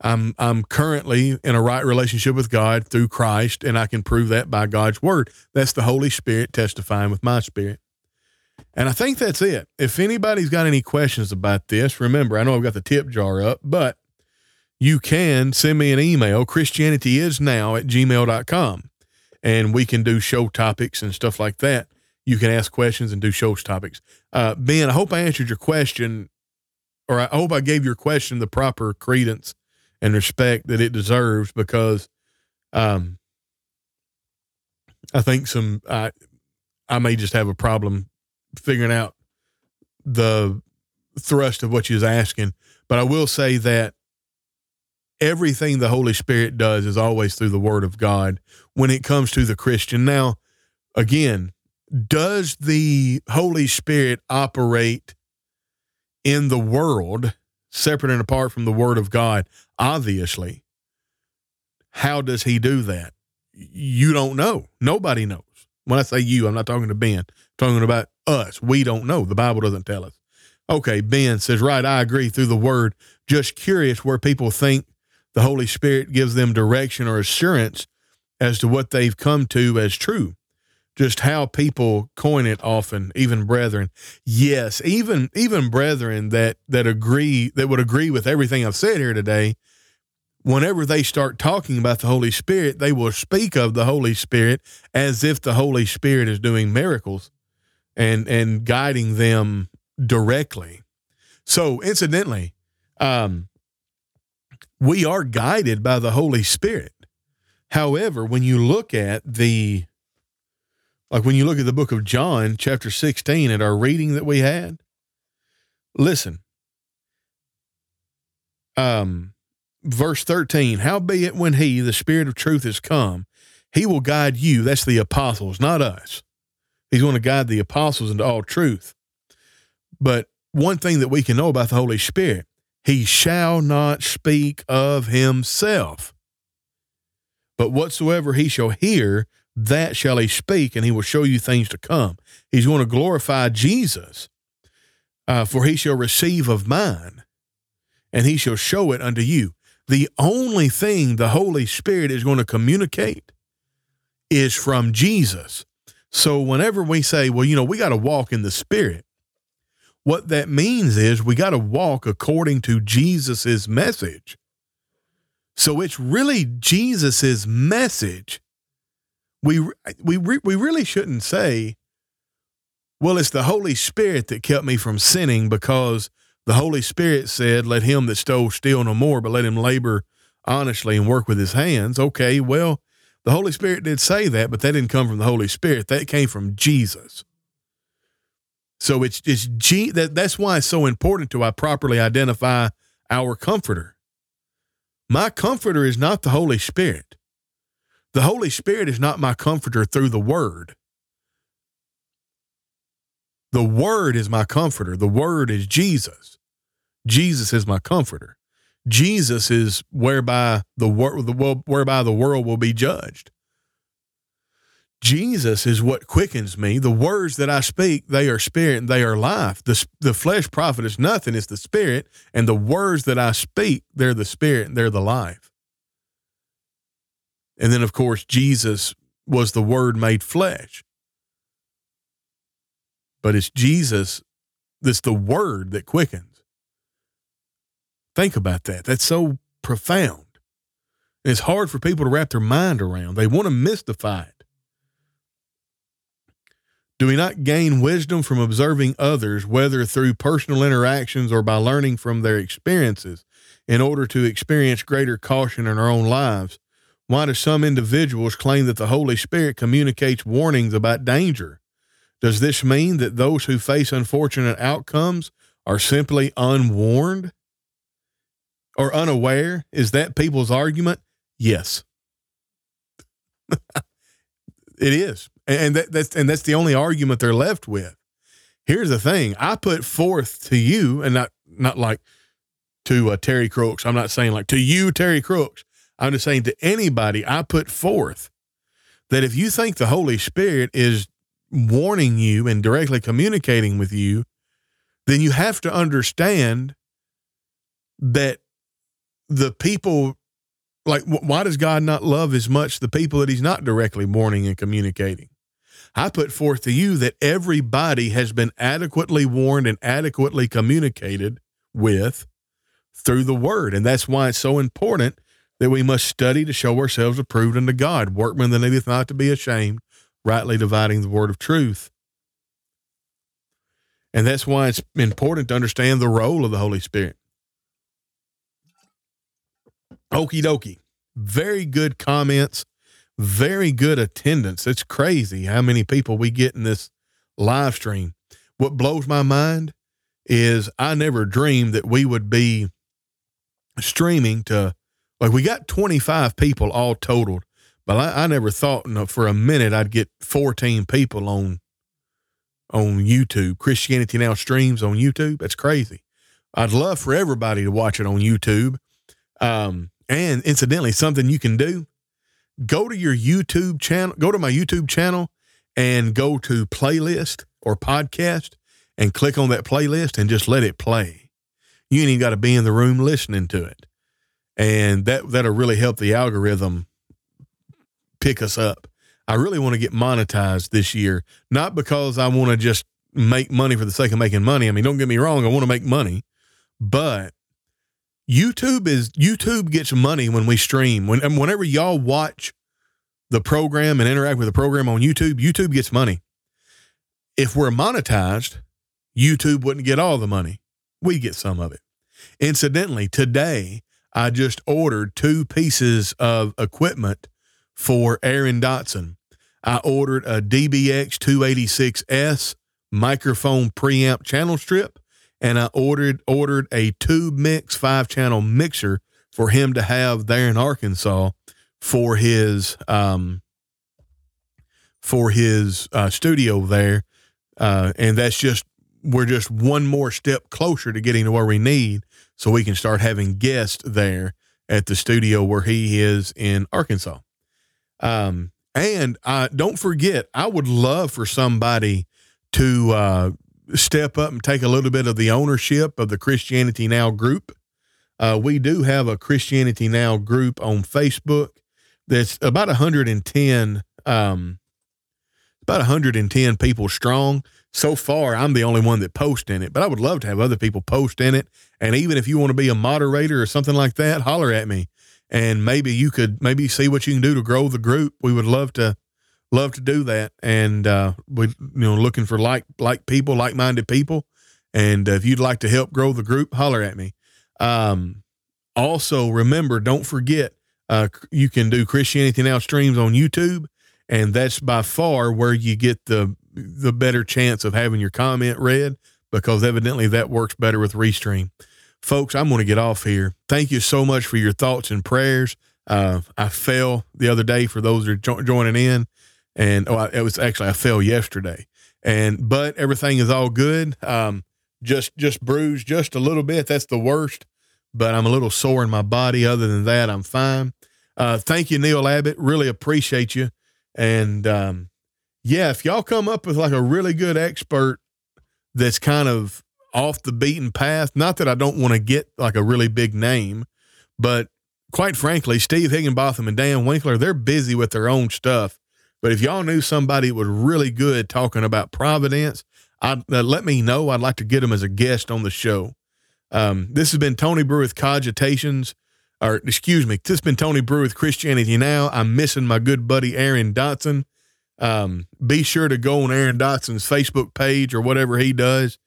I'm I'm currently in a right relationship with God through Christ, and I can prove that by God's word. That's the Holy Spirit testifying with my spirit. And I think that's it. If anybody's got any questions about this, remember, I know I've got the tip jar up, but you can send me an email, christianityisnow at gmail.com, and we can do show topics and stuff like that. You can ask questions and do show topics. Uh, ben, I hope I answered your question, or I hope I gave your question the proper credence and respect that it deserves because um, I think some, I, I may just have a problem figuring out the thrust of what was asking. But I will say that everything the Holy Spirit does is always through the Word of God when it comes to the Christian. Now, again, does the Holy Spirit operate in the world separate and apart from the Word of God? Obviously. How does he do that? You don't know. Nobody knows. When I say you, I'm not talking to Ben, I'm talking about us. We don't know. The Bible doesn't tell us. Okay, Ben says, right, I agree through the word. Just curious where people think the Holy Spirit gives them direction or assurance as to what they've come to as true. Just how people coin it often, even brethren. Yes, even even brethren that that agree that would agree with everything I've said here today, whenever they start talking about the Holy Spirit, they will speak of the Holy Spirit as if the Holy Spirit is doing miracles and and guiding them directly. So, incidentally, um, we are guided by the Holy Spirit. However, when you look at the like when you look at the book of John, chapter 16, at our reading that we had, listen. Um, verse 13, howbeit when he, the Spirit of truth, is come, he will guide you. That's the apostles, not us. He's going to guide the apostles into all truth. But one thing that we can know about the Holy Spirit, he shall not speak of himself. But whatsoever he shall hear, that shall he speak, and he will show you things to come. He's going to glorify Jesus, uh, for he shall receive of mine, and he shall show it unto you. The only thing the Holy Spirit is going to communicate is from Jesus. So whenever we say, well, you know, we got to walk in the spirit, what that means is we got to walk according to Jesus's message. So it's really Jesus's message. We we we really shouldn't say, well, it's the Holy Spirit that kept me from sinning because the Holy Spirit said, "Let him that stole steal no more, but let him labor honestly and work with his hands." Okay, well, the Holy Spirit did say that, but that didn't come from the Holy Spirit. That came from Jesus. So it's it's G that that's why it's so important to I properly identify our comforter. My comforter is not the Holy Spirit. The Holy Spirit is not my comforter through the word. The word is my comforter. The word is Jesus. Jesus is my comforter. Jesus is whereby the whereby the world will be judged. Jesus is what quickens me. The words that I speak, they are spirit and they are life. The, the flesh profit is nothing, it's the spirit. And the words that I speak, they're the spirit and they're the life. And then, of course, Jesus was the word made flesh. But it's Jesus that's the word that quickens. Think about that. That's so profound. And it's hard for people to wrap their mind around. They want to mystify it. Do we not gain wisdom from observing others, whether through personal interactions or by learning from their experiences, in order to experience greater caution in our own lives? Why do some individuals claim that the Holy Spirit communicates warnings about danger? Does this mean that those who face unfortunate outcomes are simply unwarned? or unaware? Is that people's argument? Yes. it is. And that, that's and that's the only argument they're left with. Here's the thing. I put forth to you, and not not like to uh, Terry Crooks. I'm not saying like to you, Terry Crooks. I'm just saying to anybody I put forth that if you think the Holy Spirit is warning you and directly communicating with you, then you have to understand that the people like why does God not love as much the people that he's not directly warning and communicating? I put forth to you that everybody has been adequately warned and adequately communicated with through the word. And that's why it's so important that we must study to show ourselves approved unto God, workmen that needeth not to be ashamed, rightly dividing the word of truth. And that's why it's important to understand the role of the Holy Spirit. Okie dokie. Very good comments very good attendance. It's crazy how many people we get in this live stream. What blows my mind is I never dreamed that we would be streaming to like we got 25 people all totaled, but I, I never thought for a minute I'd get 14 people on on YouTube. Christianity Now streams on YouTube. That's crazy. I'd love for everybody to watch it on YouTube. Um, and incidentally, something you can do go to your YouTube channel, go to my YouTube channel and go to playlist or podcast and click on that playlist and just let it play. You ain't even got to be in the room listening to it. And that that'll really help the algorithm pick us up. I really want to get monetized this year, not because I want to just make money for the sake of making money. I mean, don't get me wrong, I want to make money, but YouTube is YouTube gets money when we stream. When whenever y'all watch the program and interact with the program on YouTube, YouTube gets money. If we're monetized, YouTube wouldn't get all the money. We get some of it. Incidentally, today I just ordered two pieces of equipment for Aaron Dotson. I ordered a DBX 286S microphone preamp channel strip and I ordered ordered a tube mix five channel mixer for him to have there in Arkansas for his um for his uh, studio there, uh, and that's just we're just one more step closer to getting to where we need, so we can start having guests there at the studio where he is in Arkansas. Um, and uh, don't forget, I would love for somebody to uh, step up and take a little bit of the ownership of the Christianity Now group. Uh, we do have a Christianity Now group on Facebook that's about 110, um, about 110 people strong. So far, I'm the only one that post in it, but I would love to have other people post in it. And even if you want to be a moderator or something like that, holler at me, and maybe you could maybe see what you can do to grow the group. We would love to love to do that. And uh, we, you know, looking for like like people, like minded people. And if you'd like to help grow the group, holler at me. Um, also, remember, don't forget, uh, you can do Christianity Now streams on YouTube, and that's by far where you get the the better chance of having your comment read because evidently that works better with Restream. Folks, I'm going to get off here. Thank you so much for your thoughts and prayers. Uh, I fell the other day for those that are jo- joining in and oh, it was actually I fell yesterday, and but everything is all good. Um, just just bruised just a little bit. That's the worst, but I'm a little sore in my body. Other than that, I'm fine. Uh, thank you, Neil Abbott. Really appreciate you. And um, yeah, if y'all come up with like a really good expert that's kind of off the beaten path, not that I don't want to get like a really big name, but quite frankly, Steve Higginbotham and Dan Winkler, they're busy with their own stuff. But if y'all knew somebody was really good talking about providence, I'd, uh, let me know. I'd like to get them as a guest on the show. Um, this has been Tony Brew with Cogitations, or excuse me, this has been Tony Brew with Christianity Now. I'm missing my good buddy Aaron Dotson. Um, be sure to go on Aaron Dotson's Facebook page or whatever he does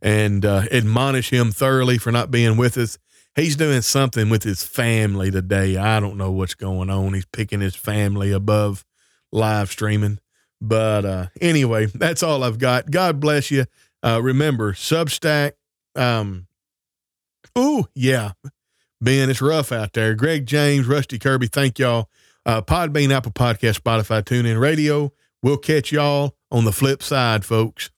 and uh, admonish him thoroughly for not being with us. He's doing something with his family today. I don't know what's going on. He's picking his family above live streaming. But uh, anyway, that's all I've got. God bless you. Uh, remember, Substack. Um, ooh, yeah. Ben, it's rough out there. Greg James, Rusty Kirby, thank y'all. Uh, Podbean, Apple Podcast, Spotify, TuneIn Radio. We'll catch y'all on the flip side, folks.